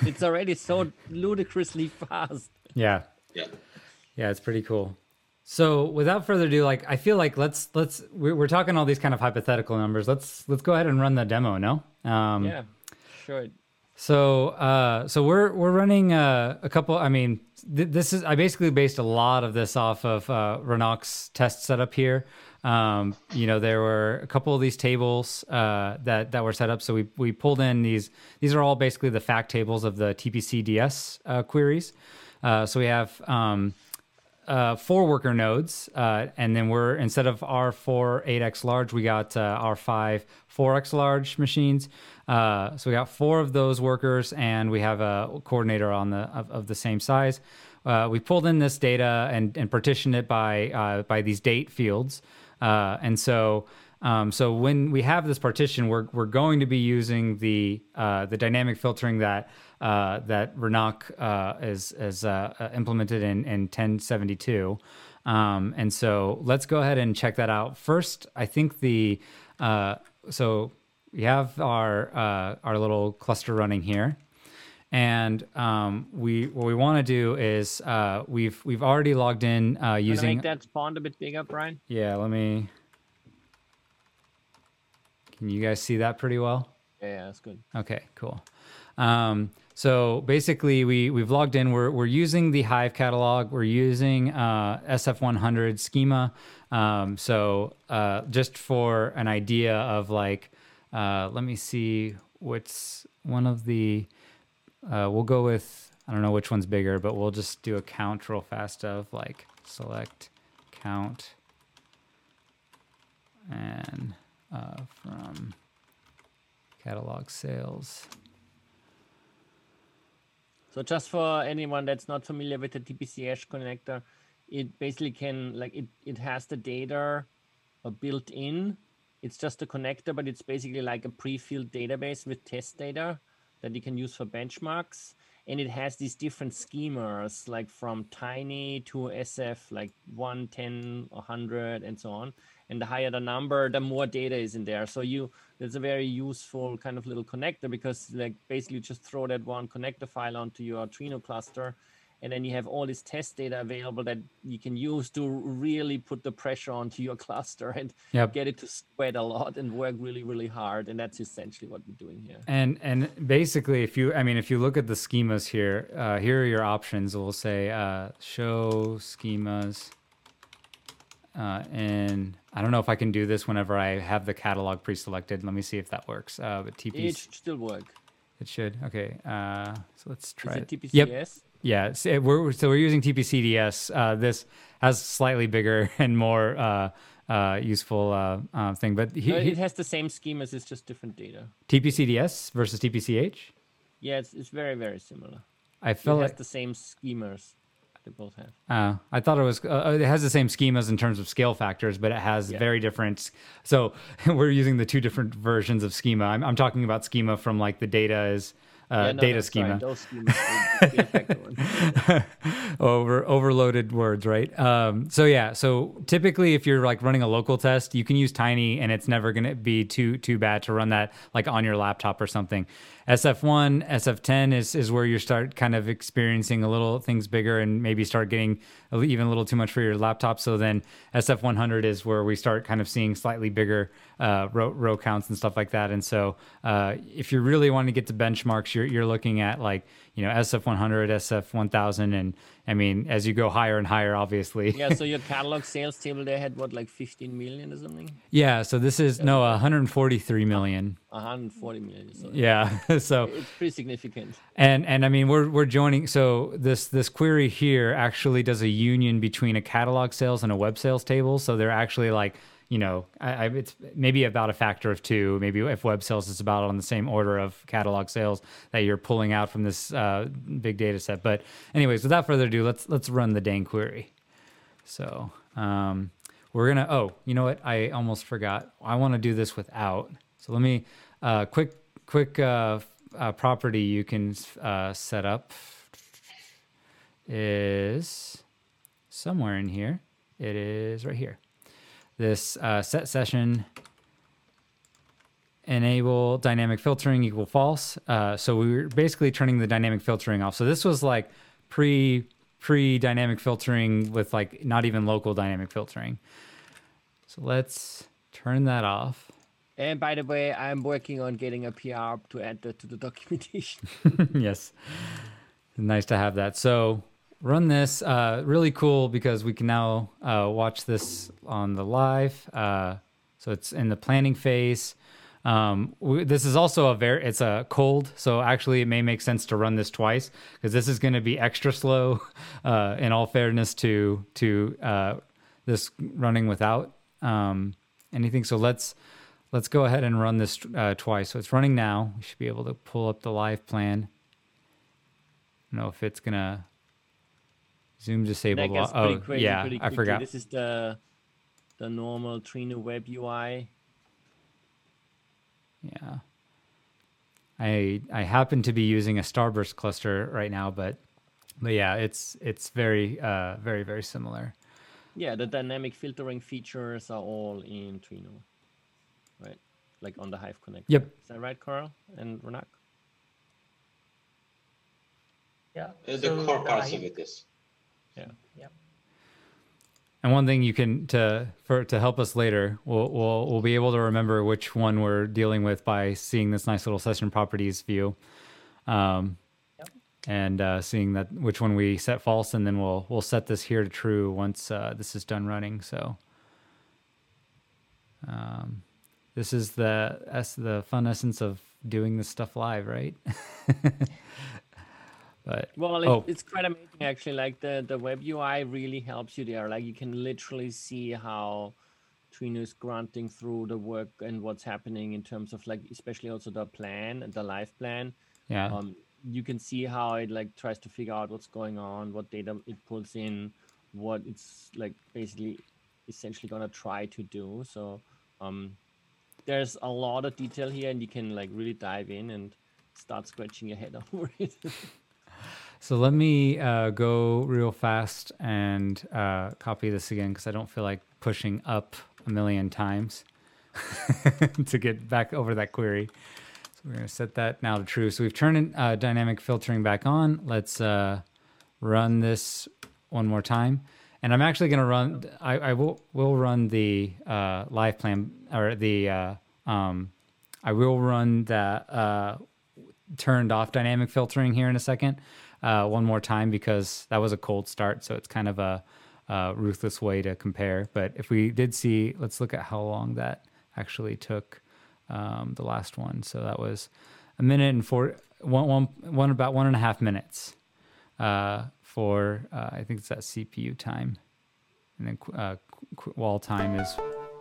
it's already so ludicrously fast. yeah. Yeah. Yeah, it's pretty cool. So, without further ado, like I feel like let's let's we're, we're talking all these kind of hypothetical numbers. Let's let's go ahead and run the demo. No. Um, Yeah, sure. So, uh, so we're we're running uh, a couple. I mean, th- this is I basically based a lot of this off of uh, Raunaq's test setup here. Um, you know, there were a couple of these tables uh, that that were set up. So we we pulled in these. These are all basically the fact tables of the TPC DS uh, queries. Uh, so we have um, uh, four worker nodes, uh, and then we're instead of R4 8x large, we got uh, R5 4x large machines. Uh, so we got four of those workers, and we have a coordinator on the of, of the same size. Uh, we pulled in this data and, and partitioned it by uh, by these date fields, and so. Um, so when we have this partition, we're, we're going to be using the the dynamic filtering that uh, that Raunaq uh, is is uh, uh, implemented in in 1072. Um, and so let's go ahead and check that out. First, I think the uh, so we have our uh, our little cluster running here. And um, we what we want to do is uh, we've we've already logged in uh, using make that font a bit bigger, Brian? yeah. Let me. Can you guys see that pretty well? Yeah, yeah, that's good. Okay, cool. Um, so basically, we we've logged in. We're we're using the Hive catalog. We're using uh, SF100 schema. Um, so uh, just for an idea of like, uh, let me see what's one of the. Uh, we'll go with I don't know which one's bigger, but we'll just do a count real fast of like select count and uh, from catalog sales. So just for anyone that's not familiar with the TPC-H connector, it basically can like it it has the data uh, built in. It's just a connector, but it's basically like a pre-filled database with test data that you can use for benchmarks. And it has these different schemas, like from tiny to SF, like 1, 10, 100, and so on. And the higher the number, the more data is in there. So you, it's a very useful kind of little connector because like basically just throw that one connector file onto your Trino cluster, and then you have all this test data available that you can use to really put the pressure onto your cluster and Yep. get it to sweat a lot and work really, really hard. And that's essentially what we're doing here. And and basically, if you, I mean, if you look at the schemas here, uh, here are your options. We'll say uh, show schemas. Uh, and I don't know if I can do this whenever I have the catalog pre-selected. Let me see if that works. Uh, but TPC, It should still work. it should. Okay. Uh, so let's try Is it TPCS? Yep. Yeah, it- we're so we're using TPCDS. Uh, this has slightly bigger and more uh, uh, useful uh, uh, thing. But he, No, he- it has the same schemas, it's just different data. TPCDS versus TPCH. Yeah, it's, it's very, very similar. I It feel has like the same schemas they both have. uh, I thought it was. Uh, it has the same schemas in terms of scale factors, but it has Yeah. very different. So we're using the two different versions of schema. I'm, I'm talking about schema from like the data is uh, Yeah, no, data schema. Right. Those schemas are the effect one. over overloaded words, right? Um, so yeah, so typically if you're like running a local test, you can use Tiny, and it's never going to be too too bad to run that like on your laptop or something. SF1, SF10 is is where you start kind of experiencing a little things bigger and maybe start getting even a little too much for your laptop. So then SF100 is where we start kind of seeing slightly bigger uh, row, row counts and stuff like that. And so uh, if you really want to get to benchmarks, you're you're looking at like you know SF100, SF1000, and I mean as you go higher and higher, obviously. yeah, so your catalog sales table there had what, like 15 million or something? Yeah, So this is no 143 million. 140 million. So Yeah. so it's pretty significant. and and I mean we're we're joining. So this this query here actually does a union between a catalog sales and a web sales table. So they're actually like you know I, I, it's maybe about a factor of two. Maybe if web sales is about on the same order of catalog sales that you're pulling out from this uh, big data set. But anyways, without further ado, let's let's run the dang query. So um, we're gonna. Oh, you know what? I almost forgot. I want to do this without. So let me uh, quick quick uh, uh, property you can uh, set up is somewhere in here. It is right here. This uh, set session enable dynamic filtering equal false. Uh, so we were basically turning the dynamic filtering off. So this was like pre pre dynamic filtering with like not even local dynamic filtering. So let's turn that off. And by the way, I'm working on getting a PR to add that to the documentation. yes. Nice to have that. So run this. Uh, really cool because we can now uh, watch this on the live. Uh, so it's in the planning phase. Um, we, this is also a very it's a cold, so actually it may make sense to run this twice because this is going to be extra slow. Uh, in all fairness to to uh, this running without um, anything. So let's let's go ahead and run this uh, twice. So it's running now. We should be able to pull up the live plan. I don't know if it's gonna zoom disable. that gets pretty oh crazy yeah, pretty I forgot. This is the the normal Trino web UI. Yeah. I I happen to be using a Starburst cluster right now, but but yeah, it's it's very uh very very similar. Yeah, the dynamic filtering features are all in Trino, right? Like on the Hive connector. Yep. Is that right, Karol and Raunaq? Yeah. Uh, the so core parts of it is. Yeah. Yeah. And one thing you can to for to help us later, we'll we'll we'll be able to remember which one we're dealing with by seeing this nice little session properties view, um, Yep. and uh, seeing that which one we set false, and then we'll we'll set this here to true once uh, this is done running. So, um, this is the es- the fun essence of doing this stuff live, right? but Well, it, oh it's quite amazing actually. Like the the web UI really helps you there. Like you can literally see how Trino is granting through the work and what's happening in terms of like, especially also the plan and the life plan. yeah, Um, you can see how it like tries to figure out what's going on, what data it pulls in, what it's like basically essentially gonna try to do. So um, there's a lot of detail here, and you can like really dive in and start scratching your head over it. So let me uh, go real fast and uh, copy this again because I don't feel like pushing up a million times to get back over that query. So we're going to set that now to true. So we've turned uh, dynamic filtering back on. Let's uh, run this one more time. And I'm actually going to run, I, I will, will run the uh, live plan or the, uh, um, I will run the turned off dynamic filtering here in a second uh, one more time because that was a cold start. So it's kind of a, a ruthless way to compare. But if we did see, let's look at how long that actually took um, the last one. So that was a minute and four, one, one, one about one and a half minutes uh, for, uh, I think it's that CPU time. And then uh, wall time is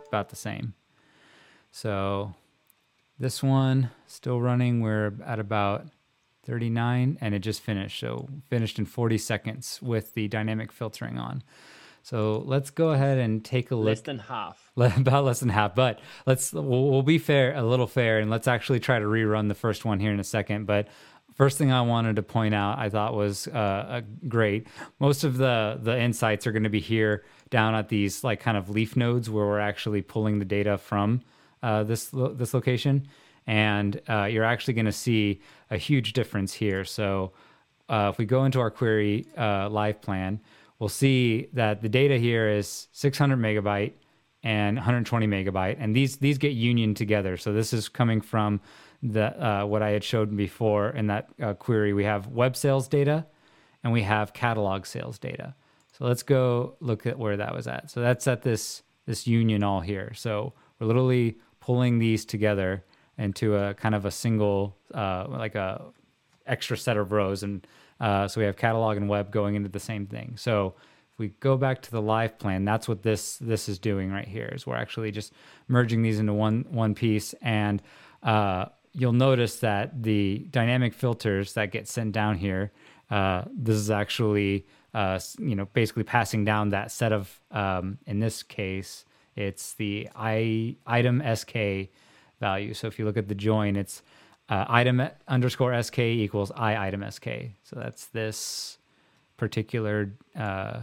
about the same. So this one still running. We're at about 39 and it just finished. So finished in 40 seconds with the dynamic filtering on. So let's go ahead and take a look. Less than half. about less than half, but let's we'll, we'll be fair, a little fair, and let's actually try to rerun the first one here in a second. But first thing I wanted to point out, I thought was uh, great. Most of the the insights are going to be here down at these like kind of leaf nodes where we're actually pulling the data from uh, this this location, and uh, you're actually going to see a huge difference here. So uh, if we go into our query uh, live plan, we'll see that the data here is 600 megabyte and 120 megabyte, and these these get union together. So this is coming from the uh, what I had showed before in that uh, query. We have web sales data, and we have catalog sales data. So let's go look at where that was at. So that's at this this union all here. So we're literally pulling these together into a kind of a single uh, like a extra set of rows, and uh, so we have catalog and web going into the same thing. So if we go back to the live plan, that's what this this is doing right here. Is we're actually just merging these into one one piece, and uh, you'll notice that the dynamic filters that get sent down here, uh, this is actually uh, you know basically passing down that set of um, in this case it's the i item sk value. So if you look at the join, it's uh, item underscore sk equals i item sk. So that's this particular uh,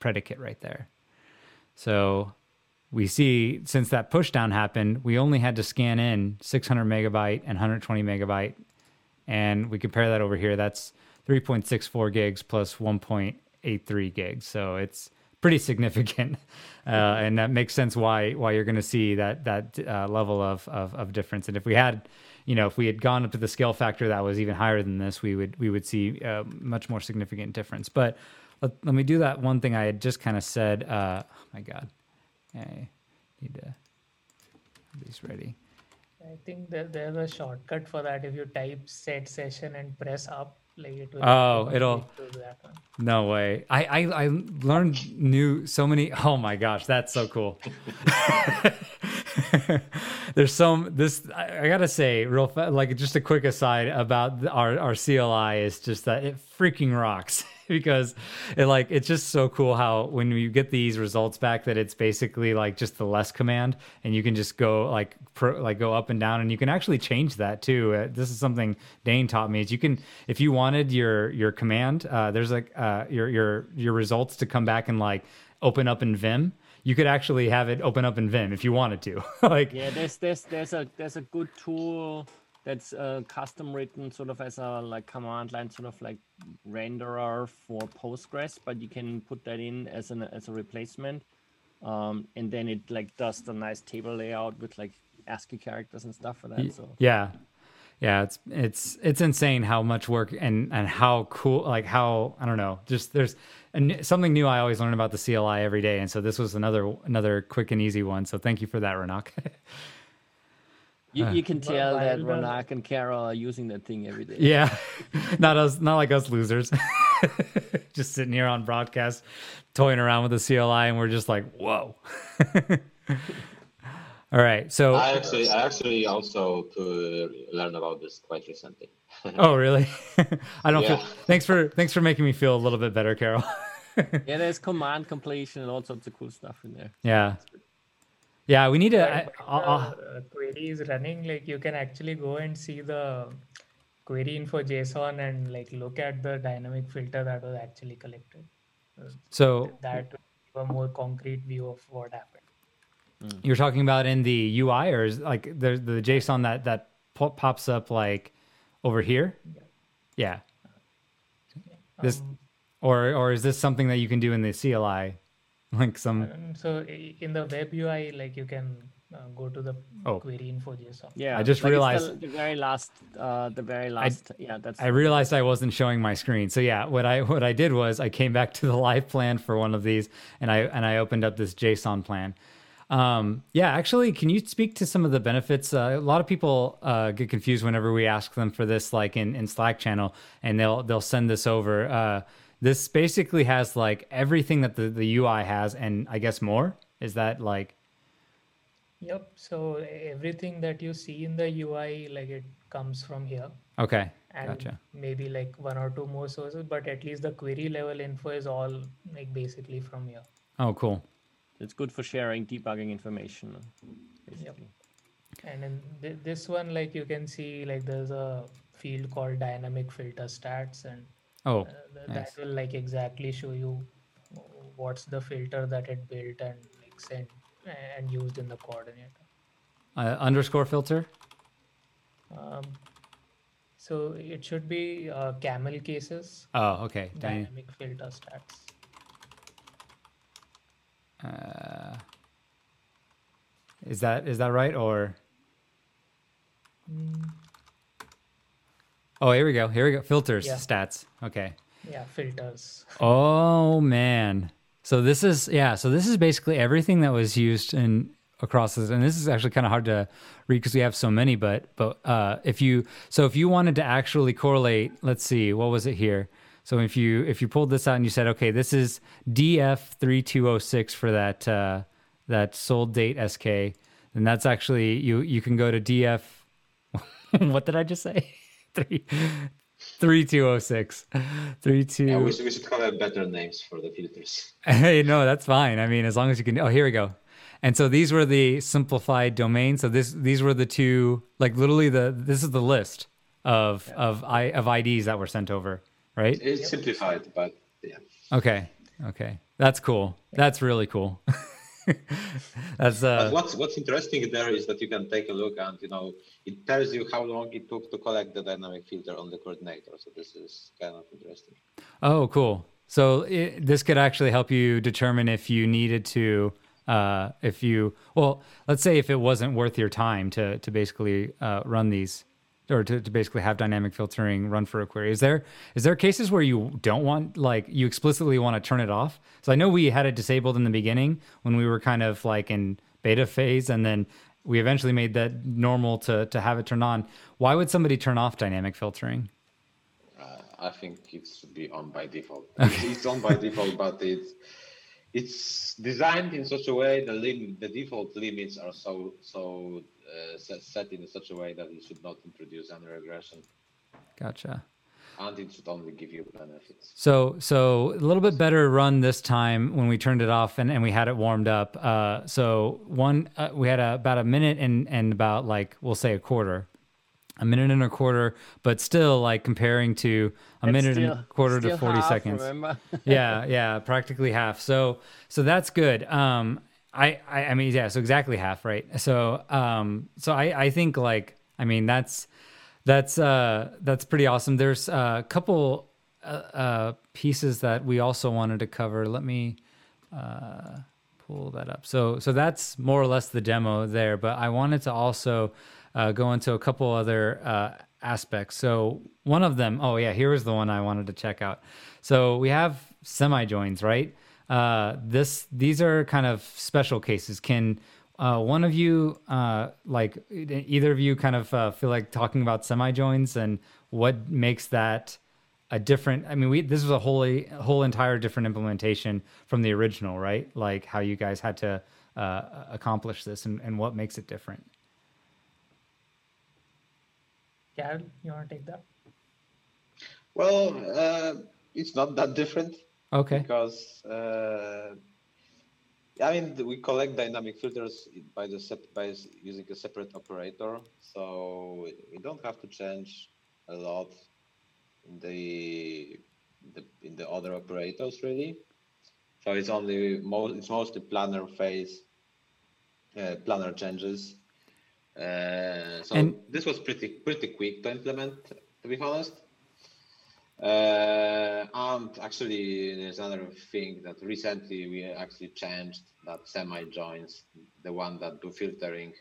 predicate right there. So we see since that pushdown happened, we only had to scan in 600 megabyte and 120 megabyte. And we compare that over here, that's 3.64 gigs plus 1.83 gigs. So it's pretty significant. Uh, and that makes sense why why you're going to see that that uh, level of, of, of difference. And if we had, you know, if we had gone up to the scale factor that was even higher than this, we would we would see a much more significant difference. But let, let me do that one thing I had just kind of said. Uh, oh my God, I need to have these ready. I think that there's a shortcut for that. If you type set session and press up, like it will. Oh, it'll. No way. I, I I learned new so many. Oh my gosh, that's so cool. There's some this I, I, gotta say real fa- like just a quick aside about our our CLI is just that it freaking rocks. because it like it's just so cool how when you get these results back that it's basically like just the less command and you can just go like pro, like go up and down and you can actually change that too. Uh, this is something Dain taught me is you can if you wanted your your command uh, there's like uh, your your your results to come back and like open up in Vim you could actually have it open up in Vim if you wanted to. like yeah, there's there's there's a there's a good tool that's uh, custom written sort of as a like command line sort of like renderer for Postgres, but you can put that in as an as a replacement, um, and then it like does the nice table layout with like ASCII characters and stuff for that. So yeah, yeah, it's it's it's insane how much work and and how cool like how I don't know just there's and something new I always learn about the CLI every day, and so this was another another quick and easy one. So thank you for that, Raunaq. You, you can tell that Raunaq and Karol are using that thing every day. Yeah, not us, not like us losers. just sitting here on broadcast, toying around with the CLI, and we're just like, whoa. All right, so I actually, I actually also to learn about this quite recently. oh, really? I don't yeah. feel. Thanks for thanks for making me feel a little bit better, Karol. yeah, there's command completion and all sorts of cool stuff in there. Yeah, yeah, we need to. I, uh, query is running, like you can actually go and see the query info JSON and like look at the dynamic filter that was actually collected. So that a more concrete view of what happened. Hmm. You're talking about in the UI, or is like the the JSON that that pops up like over here? Yeah. yeah. This, um, or or is this something that you can do in the CLI? like some um, so in the web ui like you can uh, go to the oh. query info json yeah i just realized the, the, very last uh the very last I, yeah that's i realized i wasn't showing my screen so yeah what i what i did was i came back to the live plan for one of these and i and i opened up this json plan um, yeah, actually, can you speak to some of the benefits? Uh, a lot of people uh, get confused whenever we ask them for this, like in, in Slack channel, and they'll they'll send this over. Uh, this basically has like everything that the, the UI has, and I guess more. Is that like Yep. So everything that you see in the UI, like it comes from here. Okay, And gotcha. maybe like one or two more sources, but at least the query level info is all like basically from here. Oh, cool. It's good for sharing debugging information, basically. And in th this one, like you can see, like there's a field called dynamic filter stats, and Oh, uh, th- nice. that will like exactly show you what's the filter that it built and like sent and used in the coordinator. Uh, underscore filter. Um, so it should be uh, camel cases, Oh, okay. Dyna- dynamic filter stats. uh, is that is that right or? Mm, Oh, here we go. Here we go. Filters, Yeah. stats. Okay. yeah, filters. Oh man. So this is yeah. So this is basically everything that was used in across this, and this is actually kind of hard to read because we have so many. But but uh, if you so if you wanted to actually correlate, let's see, what was it here? So if you if you pulled this out and you said, okay, this is DF three two zero six for that uh, that sold date SK, then that's actually you you can go to DF. what did I just say? Three. 3206 32 Yeah, we, should- we should have better names for the filters. Hey, no, that's fine. I mean, as long as you can. Oh, here we go. And so these were the simplified domains. So this these were the two, like literally the this is the list of of i of IDs that were sent over, right? It's simplified, but yeah. Okay, okay, that's cool. That's really cool. that's But uh what's what's interesting there is that you can take a look and you know it tells you how long it took to collect the dynamic filter on the coordinator. So this is kind of interesting. oh cool. So it, this could actually help you determine if you needed to. Uh, if you well, let's say if it wasn't worth your time to to basically uh, run these or to, to basically have dynamic filtering run for a query. Is there is there cases where you don't want like you explicitly want to turn it off? So I know we had it disabled in the beginning when we were kind of like in beta phase, and then we eventually made that normal to to have it turned on. Why would somebody turn off dynamic filtering? Uh, I think it should be on by default. It's, it's on by default, but it's it's designed in such a way the lim- the default limits are so so set, set in such a way that it should not introduce any regression, Gotcha. and it should only give you benefits. So so a little bit better run this time when we turned it off and, and we had it warmed up. Uh, so one uh, we had a, about a minute and and about like we'll say a quarter, a minute and a quarter, but still like comparing to a That's minute and a quarter to forty half, seconds. Yeah, yeah, practically half. So so that's good. Um, I, I mean yeah, so exactly half, right? So um, so I I think like I mean that's that's uh that's pretty awesome. There's a couple uh, uh pieces that we also wanted to cover. Let me uh pull that up. So so that's more or less the demo there, but I wanted to also uh, go into a couple other uh, aspects. So one of them, oh yeah, here was the one I wanted to check out. So we have semi joins, right? Uh, this these are kind of special cases. Can uh, one of you, uh, like either of you, kind of uh, feel like talking about semi joins and what makes that a different? I mean, we this was a wholly whole entire different implementation from the original, right? Like how you guys had to uh, accomplish this and, and what makes it different. Karol, you want to take that? Well, uh, it's not that different. Okay. because uh, I mean we collect dynamic filters by the sep- by using a separate operator, so we don't have to change a lot in the, the in the other operators really. So it's only mo- it's mostly planner phase, uh, planner changes. Uh, so And- this was pretty pretty quick to implement, to be honest. Uh, and actually, there's another thing that recently we actually changed that semi joins, the one that do filtering,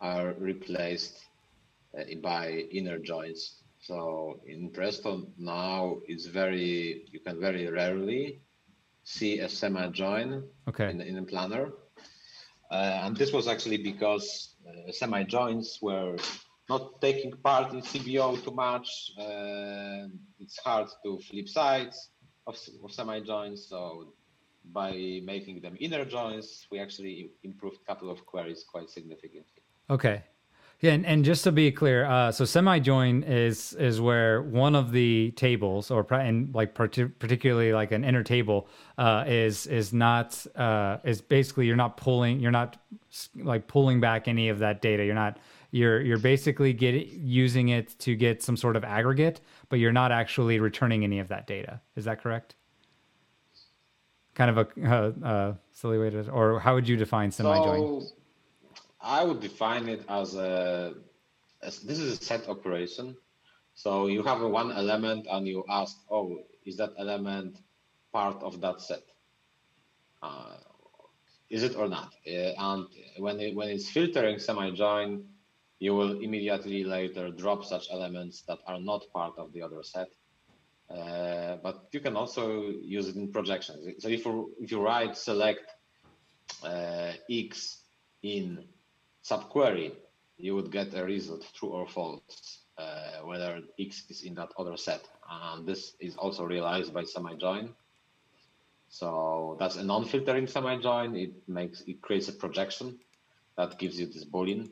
are replaced uh, by inner joins. So in Presto now, it's very you can very rarely see a semi join Okay. in, in a planner. Uh, and this was actually because uh, semi joins were not taking part in CBO too much. Uh, it's hard to flip sides of, of semi joins, so by making them inner joins, we actually improved a couple of queries quite significantly. Okay. Yeah, and, and just to be clear, uh, so semi-join is is where one of the tables, or and like part- particularly like an inner table, uh, is is not uh, is basically you're not pulling, you're not like pulling back any of that data. You're not you're you're basically using it to get some sort of aggregate, but you're not actually returning any of that data. Is that correct? Kind of a uh, uh, silly way to, or how would you define semi-join? So, I would define it as a as, this is a set operation. So you have one element and you ask, oh, is that element part of that set? Uh, is it or not? Uh, and when it, when it's filtering semi-join, you will immediately later drop such elements that are not part of the other set. Uh, but you can also use it in projections. So if you if you write select uh, x in subquery, you would get a result true or false, uh, whether x is in that other set. And this is also realized by semi-join. So that's a non-filtering semi-join. It makes it creates a projection that gives you this boolean.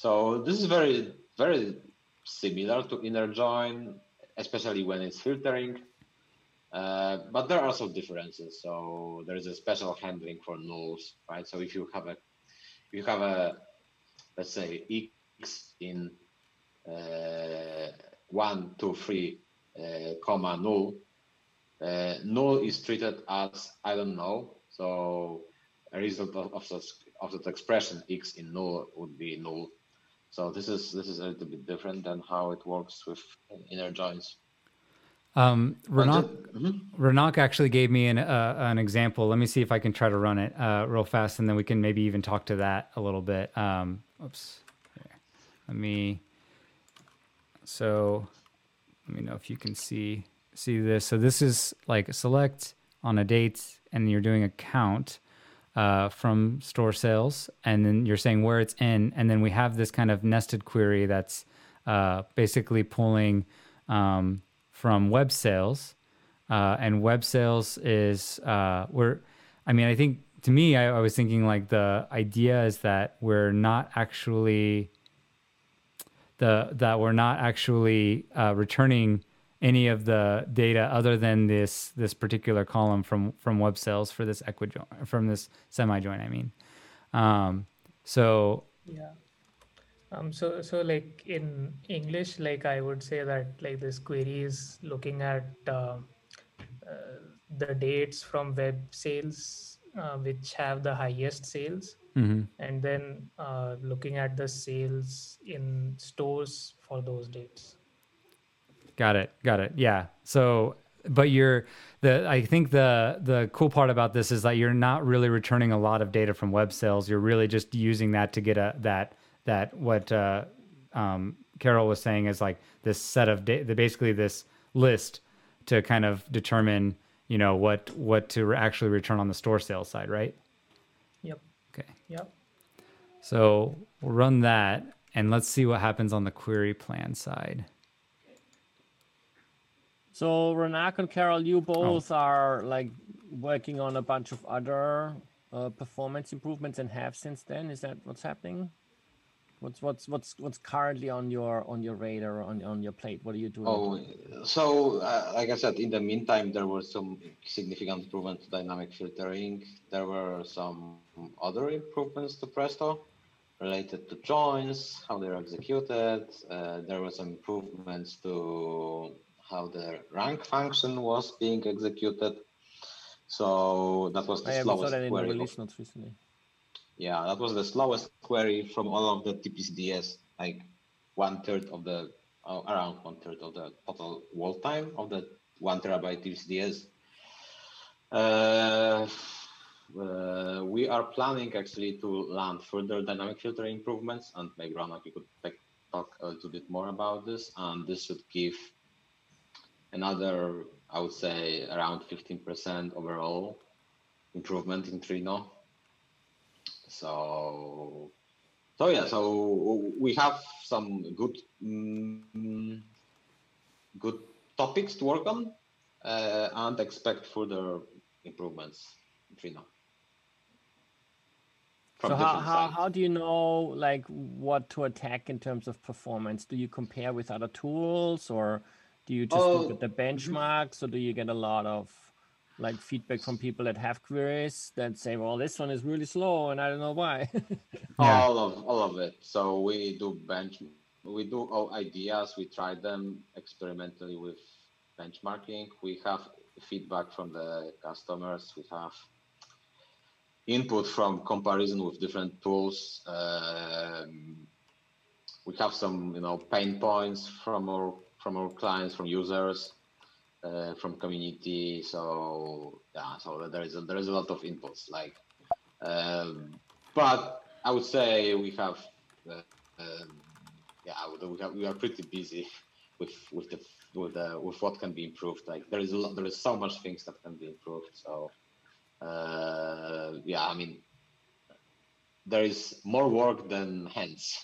So this is very very similar to inner join, especially when it's filtering. Uh, but there are also differences. So there is a special handling for nulls, right? So if you have a you have a let's say x in uh, one, two, three, uh, comma null, uh, null is treated as I don't know. So a result of, of such of that expression x in null would be null. So this is this is a little bit different than how it works with inner joins. Um, Raunaq, mm-hmm. Raunaq actually gave me an uh, an example. Let me see if I can try to run it uh, real fast, and then we can maybe even talk to that a little bit. Um, oops. Here. Let me. So, let me know if you can see see this. So this is like select on a date, and you're doing a count uh, from store sales, and then you're saying where it's in, and then we have this kind of nested query that's uh, basically pulling. Um, from web sales, uh, and web sales is uh, we're. I mean, I think to me, I, I was thinking like the idea is that we're not actually the that we're not actually uh, returning any of the data other than this this particular column from from web sales for this equijoin from this semi join. I mean, um, so yeah um, so, so like in English, like I would say that like this query is looking at uh, uh, the dates from web sales uh, which have the highest sales, mm-hmm. and then uh, looking at the sales in stores for those dates. Got it. Got it. Yeah. So, but you're the I think the the cool part about this is that you're not really returning a lot of data from web sales. You're really just using that to get a that that what uh, um, Karol was saying is like this set of the basically this list to kind of determine you know what what to actually return on the store sales side, right? Yep. Okay. Yep. So we'll run that and let's see what happens on the query plan side. So Raunaq and Karol, you oh. both oh. are like working on a bunch of other uh, performance improvements and have since then. Is that what's happening? What's what's what's what's currently on your on your radar on on your plate? What are you doing? Oh, so uh, like I said, in the meantime, there were some significant improvements to dynamic filtering. There were some other improvements to Presto related to joins, how they're executed. Uh, there were some improvements to how the rank function was being executed. So that was the I slowest release notes recently. Yeah, that was the slowest query from all of the TPCDS, like one third of the, uh, around one third of the total wall time of the one terabyte TPCDS. Uh, uh, we are planning actually to land further dynamic filter improvements, and maybe Raunaq, you could take, talk a little bit more about this. And this should give another, I would say, around 15% overall improvement in Trino so, so yeah, so we have some good, mm, good topics to work on uh, and expect further improvements in Trino. so how, how, how do you know like what to attack in terms of performance? Do you compare with other tools or do you just oh, look at the mm-hmm. benchmarks or do you get a lot of like feedback from people that have queries that say, well, this one is really slow and I don't know why. yeah. All of all of it. So we do bench we do all ideas, we try them experimentally with benchmarking. We have feedback from the customers, we have input from comparison with different tools. Um, we have some, you know, pain points from our from our clients, from users, uh, from community. So yeah, so there is a, there is a lot of inputs. Like, um, but I would say we have, uh, um, yeah, we have we are pretty busy with with the with the with what can be improved. Like there is a lot, there is so much things that can be improved. So uh, yeah, I mean, there is more work than hands.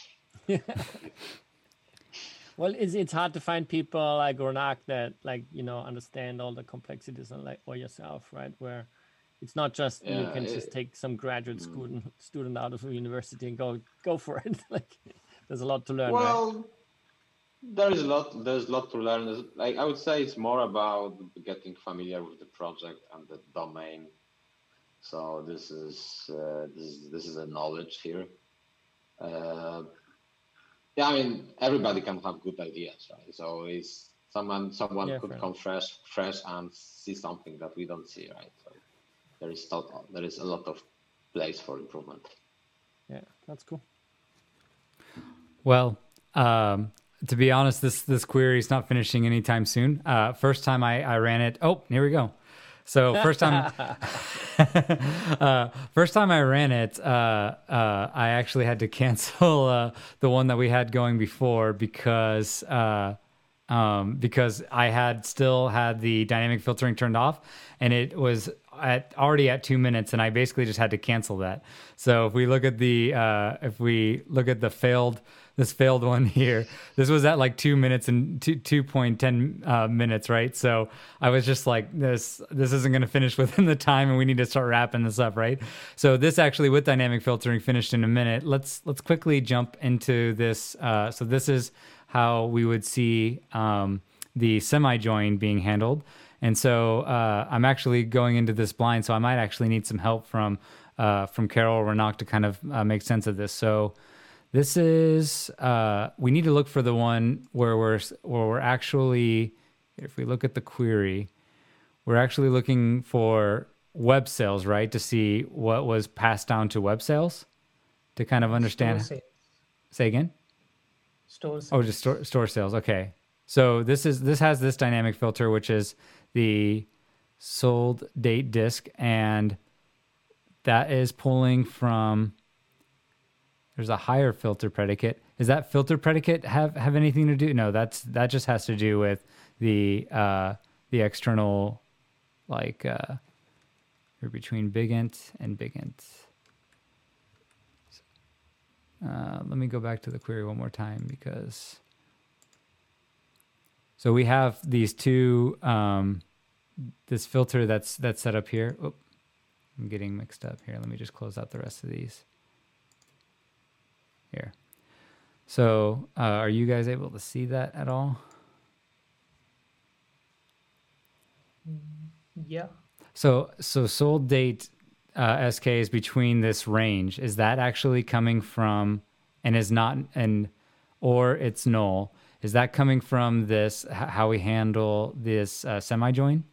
well, it's it's hard to find people like Raunaq that like you know understand all the complexities and like or yourself, right? Where it's not just yeah, you can it, just take some graduate mm. student student out of a university and go go for it. like there's a lot to learn. Well, right? there is a lot. There's a lot to learn. Like I would say, it's more about getting familiar with the project and the domain so this is uh, this is this is a knowledge here. Uh, yeah, I mean everybody can have good ideas, right? So it's someone someone yeah, could come fresh fresh and see something that we don't see, right? So there is there is a lot of place for improvement. Yeah, that's cool. Well, um, to be honest, this this query is not finishing anytime soon. Uh, first time I, I ran it. Oh, here we go. So first time, uh, first time I ran it, uh, uh, I actually had to cancel uh, the one that we had going before because uh, um, because I had still had the dynamic filtering turned off, and it was at already at two minutes, and I basically just had to cancel that. So if we look at the uh, if we look at the failed this failed one here. This was at like two minutes and two two point ten uh, minutes, right? So I was just like, this this isn't going to finish within the time, and we need to start wrapping this up, right? So this actually with dynamic filtering finished in a minute. Let's let's quickly jump into this. Uh, so this is how we would see um, the semi join being handled. And so uh, I'm actually going into this blind, so I might actually need some help from uh, from Karol Raunaq to kind of uh, make sense of this. So this is uh, we need to look for the one where we're where we're actually if we look at the query, we're actually looking for web sales, right? To see what was passed down to web sales to kind of understand. Say again. Store sales. Oh, just store, store sales. Okay. So this is this has this dynamic filter, which is the sold date disk, and that is pulling from there's a higher filter predicate. Does that filter predicate have have anything to do? No, that's that just has to do with the uh, the external, like uh, are between bigint and bigint. Uh, let me go back to the query one more time because. So we have these two, um, this filter that's that's set up here. Oh, I'm getting mixed up here. Let me just close out the rest of these here. So, uh, are you guys able to see that at all? Yeah. So, so sold date uh, SK is between this range. Is that actually coming from, and is not, and or it's null? Is that coming from this how we handle this uh, semi join?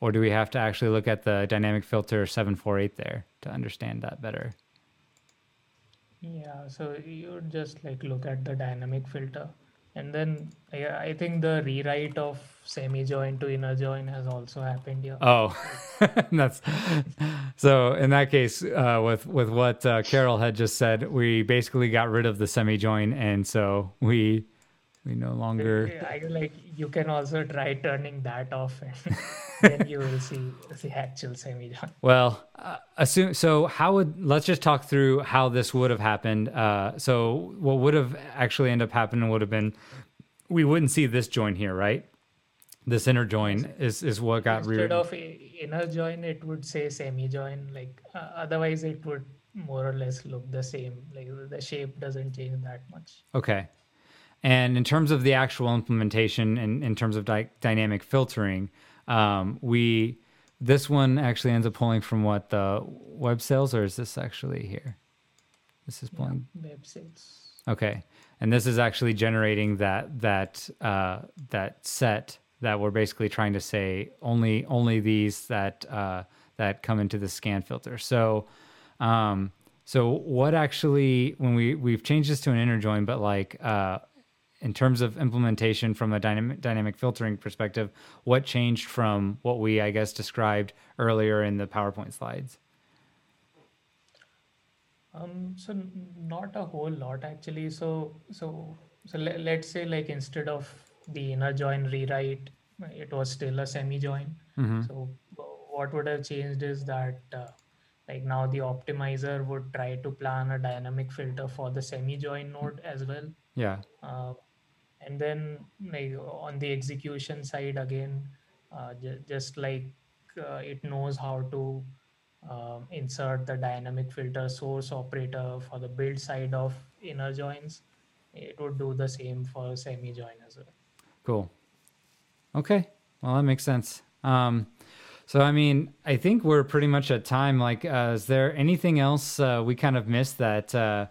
Or do we have to actually look at the dynamic filter 748 there to understand that better? Yeah, so you just like look at the dynamic filter. And then yeah, I think the rewrite of semi join to inner join has also happened here. Oh, that's so. In that case, uh, with with what uh, Karol had just said, we basically got rid of the semi join, and so we we no longer. I like you can also try turning that off, and then you will see the actual semi join. Well, uh, assume so. How would let's just talk through how this would have happened. Uh, so what would have actually ended up happening would have been we wouldn't see this join here, right? this inner join is is what got Instead reared. of inner join, it would say semi join. Like uh, otherwise, it would more or less look the same. Like the shape doesn't change that much. Okay. And in terms of the actual implementation and in terms of dy- dynamic filtering, um, we this one actually ends up pulling from what the web sales, or is this actually here? This is pulling. Web sales. Okay, and this is actually generating that that uh, that set that we're basically trying to say only only these that uh, that come into the scan filter. So, um, so what actually when we we've changed this to an inner join, but like uh, in terms of implementation from a dynamic dynamic filtering perspective, what changed from what we I guess described earlier in the PowerPoint slides? Um, so not a whole lot actually. So so so le- let's say like instead of the inner join rewrite, it was still a semi join. So what would have changed is that uh, like now the optimizer would try to plan a dynamic filter for the semi join node as well. Yeah. Uh, and then like on the execution side again, uh, ju- just like uh, it knows how to um, insert the dynamic filter source operator for the build side of inner joins, it would do the same for semi join as well. Cool. Okay. Well, that makes sense. Um, so, I mean, I think we're pretty much at time. Like, uh, is there anything else uh, we kind of missed that? Uh,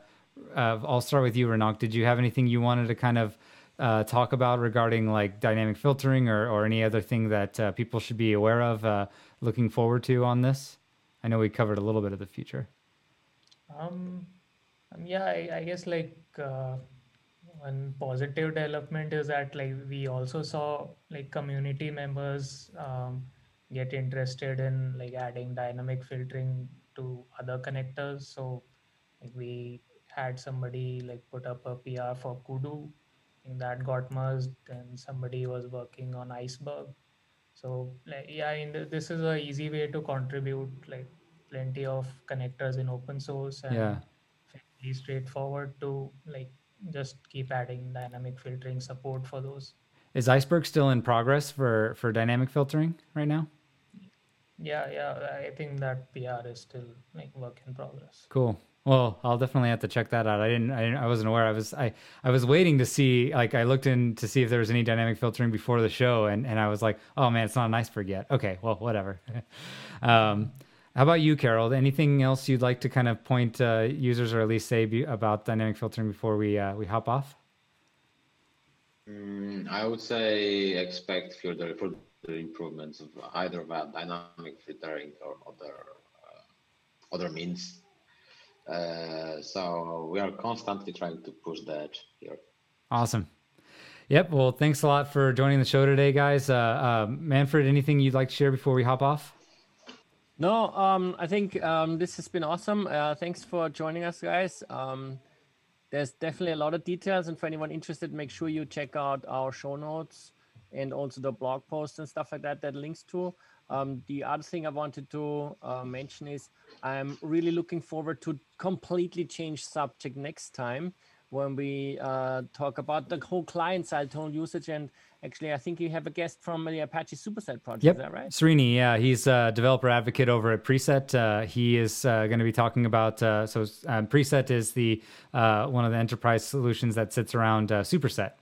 uh, I'll start with you, Raunaq. Did you have anything you wanted to kind of uh, talk about regarding like dynamic filtering or, or any other thing that uh, people should be aware of uh, looking forward to on this? I know we covered a little bit of the future. Um, um, yeah, I, I guess like uh, one positive development is that like we also saw like community members um, get interested in like adding dynamic filtering to other connectors. So like we had somebody like put up a PR for Kudu, that got merged, and somebody was working on Iceberg. So like yeah, I mean, th- this is a easy way to contribute like plenty of connectors in open source and Yeah. fairly straightforward to like just keep adding dynamic filtering support for those. Is Iceberg still in progress for, for dynamic filtering right now? Yeah, yeah, I think that PR is still like work in progress. Cool. Well, I'll definitely have to check that out. I didn't, I, didn't, I wasn't aware. I was, I, I was waiting to see, like, I looked in to see if there was any dynamic filtering before the show, and, and I was like, oh man, it's not an iceberg yet. Okay, well, whatever. um, how about you, Karol? Anything else you'd like to kind of point uh, users or at least say be, about dynamic filtering before we uh, we hop off? Mm, I would say expect further further improvements of either via dynamic filtering or other uh, other means. Uh, so we are constantly trying to push that here. Awesome. Yep. Well, thanks a lot for joining the show today, guys. Uh, uh, Manfred, anything you'd like to share before we hop off? No, um, I think um, this has been awesome. Uh, thanks for joining us, guys. Um, there's definitely a lot of details, and for anyone interested, make sure you check out our show notes and also the blog post and stuff like that that links to. Um, the other thing I wanted to uh, mention is I'm really looking forward to completely change subject next time when we uh, talk about the whole client-side tone usage. And actually, I think you have a guest from the Apache Superset project. Yep. Is that right? Srini, yeah, he's a developer advocate over at Preset. Uh, he is uh, going to be talking about uh, so um, Preset is the uh, one of the enterprise solutions that sits around uh, Superset.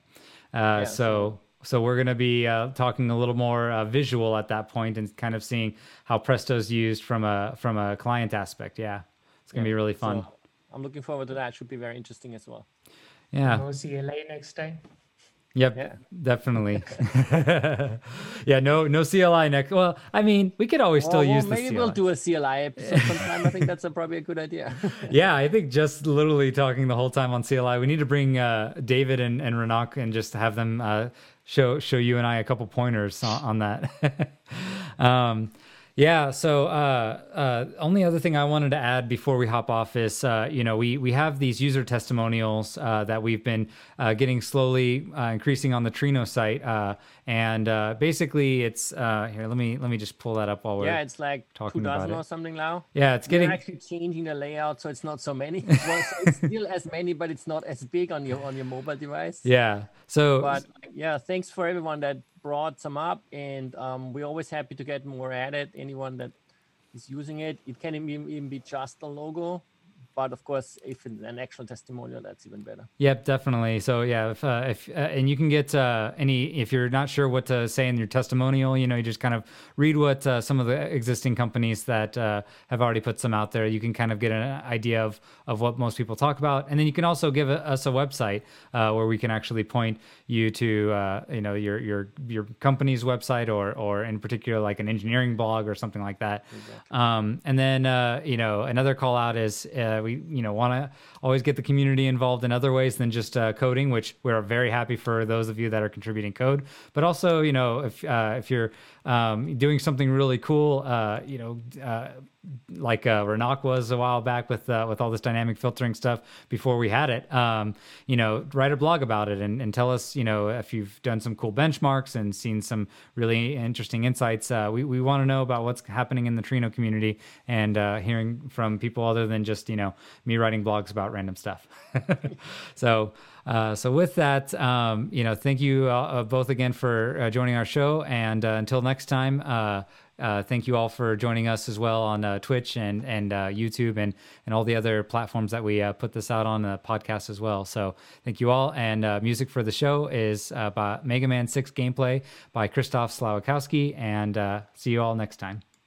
Uh, so so we're going to be uh, talking a little more uh, visual at that point and kind of seeing how Presto's used from a from a client aspect. Yeah, it's going to be really fun. So I'm looking forward to that. Should be very interesting as well. yeah. No CLI next time. Yep, Yeah. definitely. yeah, no, no CLI next. Well, I mean, we could always still well, use the maybe we'll do a CLI episode sometime. I think that's a, probably a good idea. yeah, I think just literally talking the whole time on CLI. We need to bring uh, David and, and Raunaq and just have them uh, show show you and I a couple pointers on, on that. um, yeah. So uh, uh, only other thing I wanted to add before we hop off is uh, you know we we have these user testimonials uh, that we've been uh, getting slowly uh, increasing on the Trino site, uh, and uh, basically it's uh, here. Let me let me just pull that up while we're yeah, it's like talking two dozen or something now. yeah it's We're getting actually changing the layout so it's not so many. well, so it's still as many, but it's not as big on your on your mobile device. yeah. So But yeah, thanks for everyone that brought some up, and um, we're always happy to get more added. Anyone that is using it, it can even be just a logo but of course, if it's an actual testimonial, that's even better. Yep, definitely. So yeah, if, uh, if uh, and you can get uh, any if you're not sure what to say in your testimonial, you know, you just kind of read what uh, some of the existing companies that uh, have already put some out there. You can kind of get an idea of of what most people talk about, and then you can also give us a website uh, where we can actually point you to you know your your your company's website or or in particular like an engineering blog or something like that. Exactly. Um, and then you know another call out is we you know want to always get the community involved in other ways than just uh, coding, which we're very happy for those of you that are contributing code. But also, you know, if uh, if you're um, doing something really cool, uh, you know, uh, like uh, was a while back with uh, with all this dynamic filtering stuff before we had it. Um, you know, write a blog about it and, and tell us, you know, if you've done some cool benchmarks and seen some really interesting insights. Uh, we we want to know about what's happening in the Trino community and uh, hearing from people other than just you know me writing blogs about random stuff. so. Uh, so with that, um, you know, thank you uh, both again for uh, joining our show, and uh, until next time, uh, uh, thank you all for joining us as well on uh, Twitch and and uh, YouTube and and all the other platforms that we uh, put this out on the podcast as well. So thank you all, and music for the show is by Mega Man Six gameplay by Krzysztof Słowikowski, and see you all next time.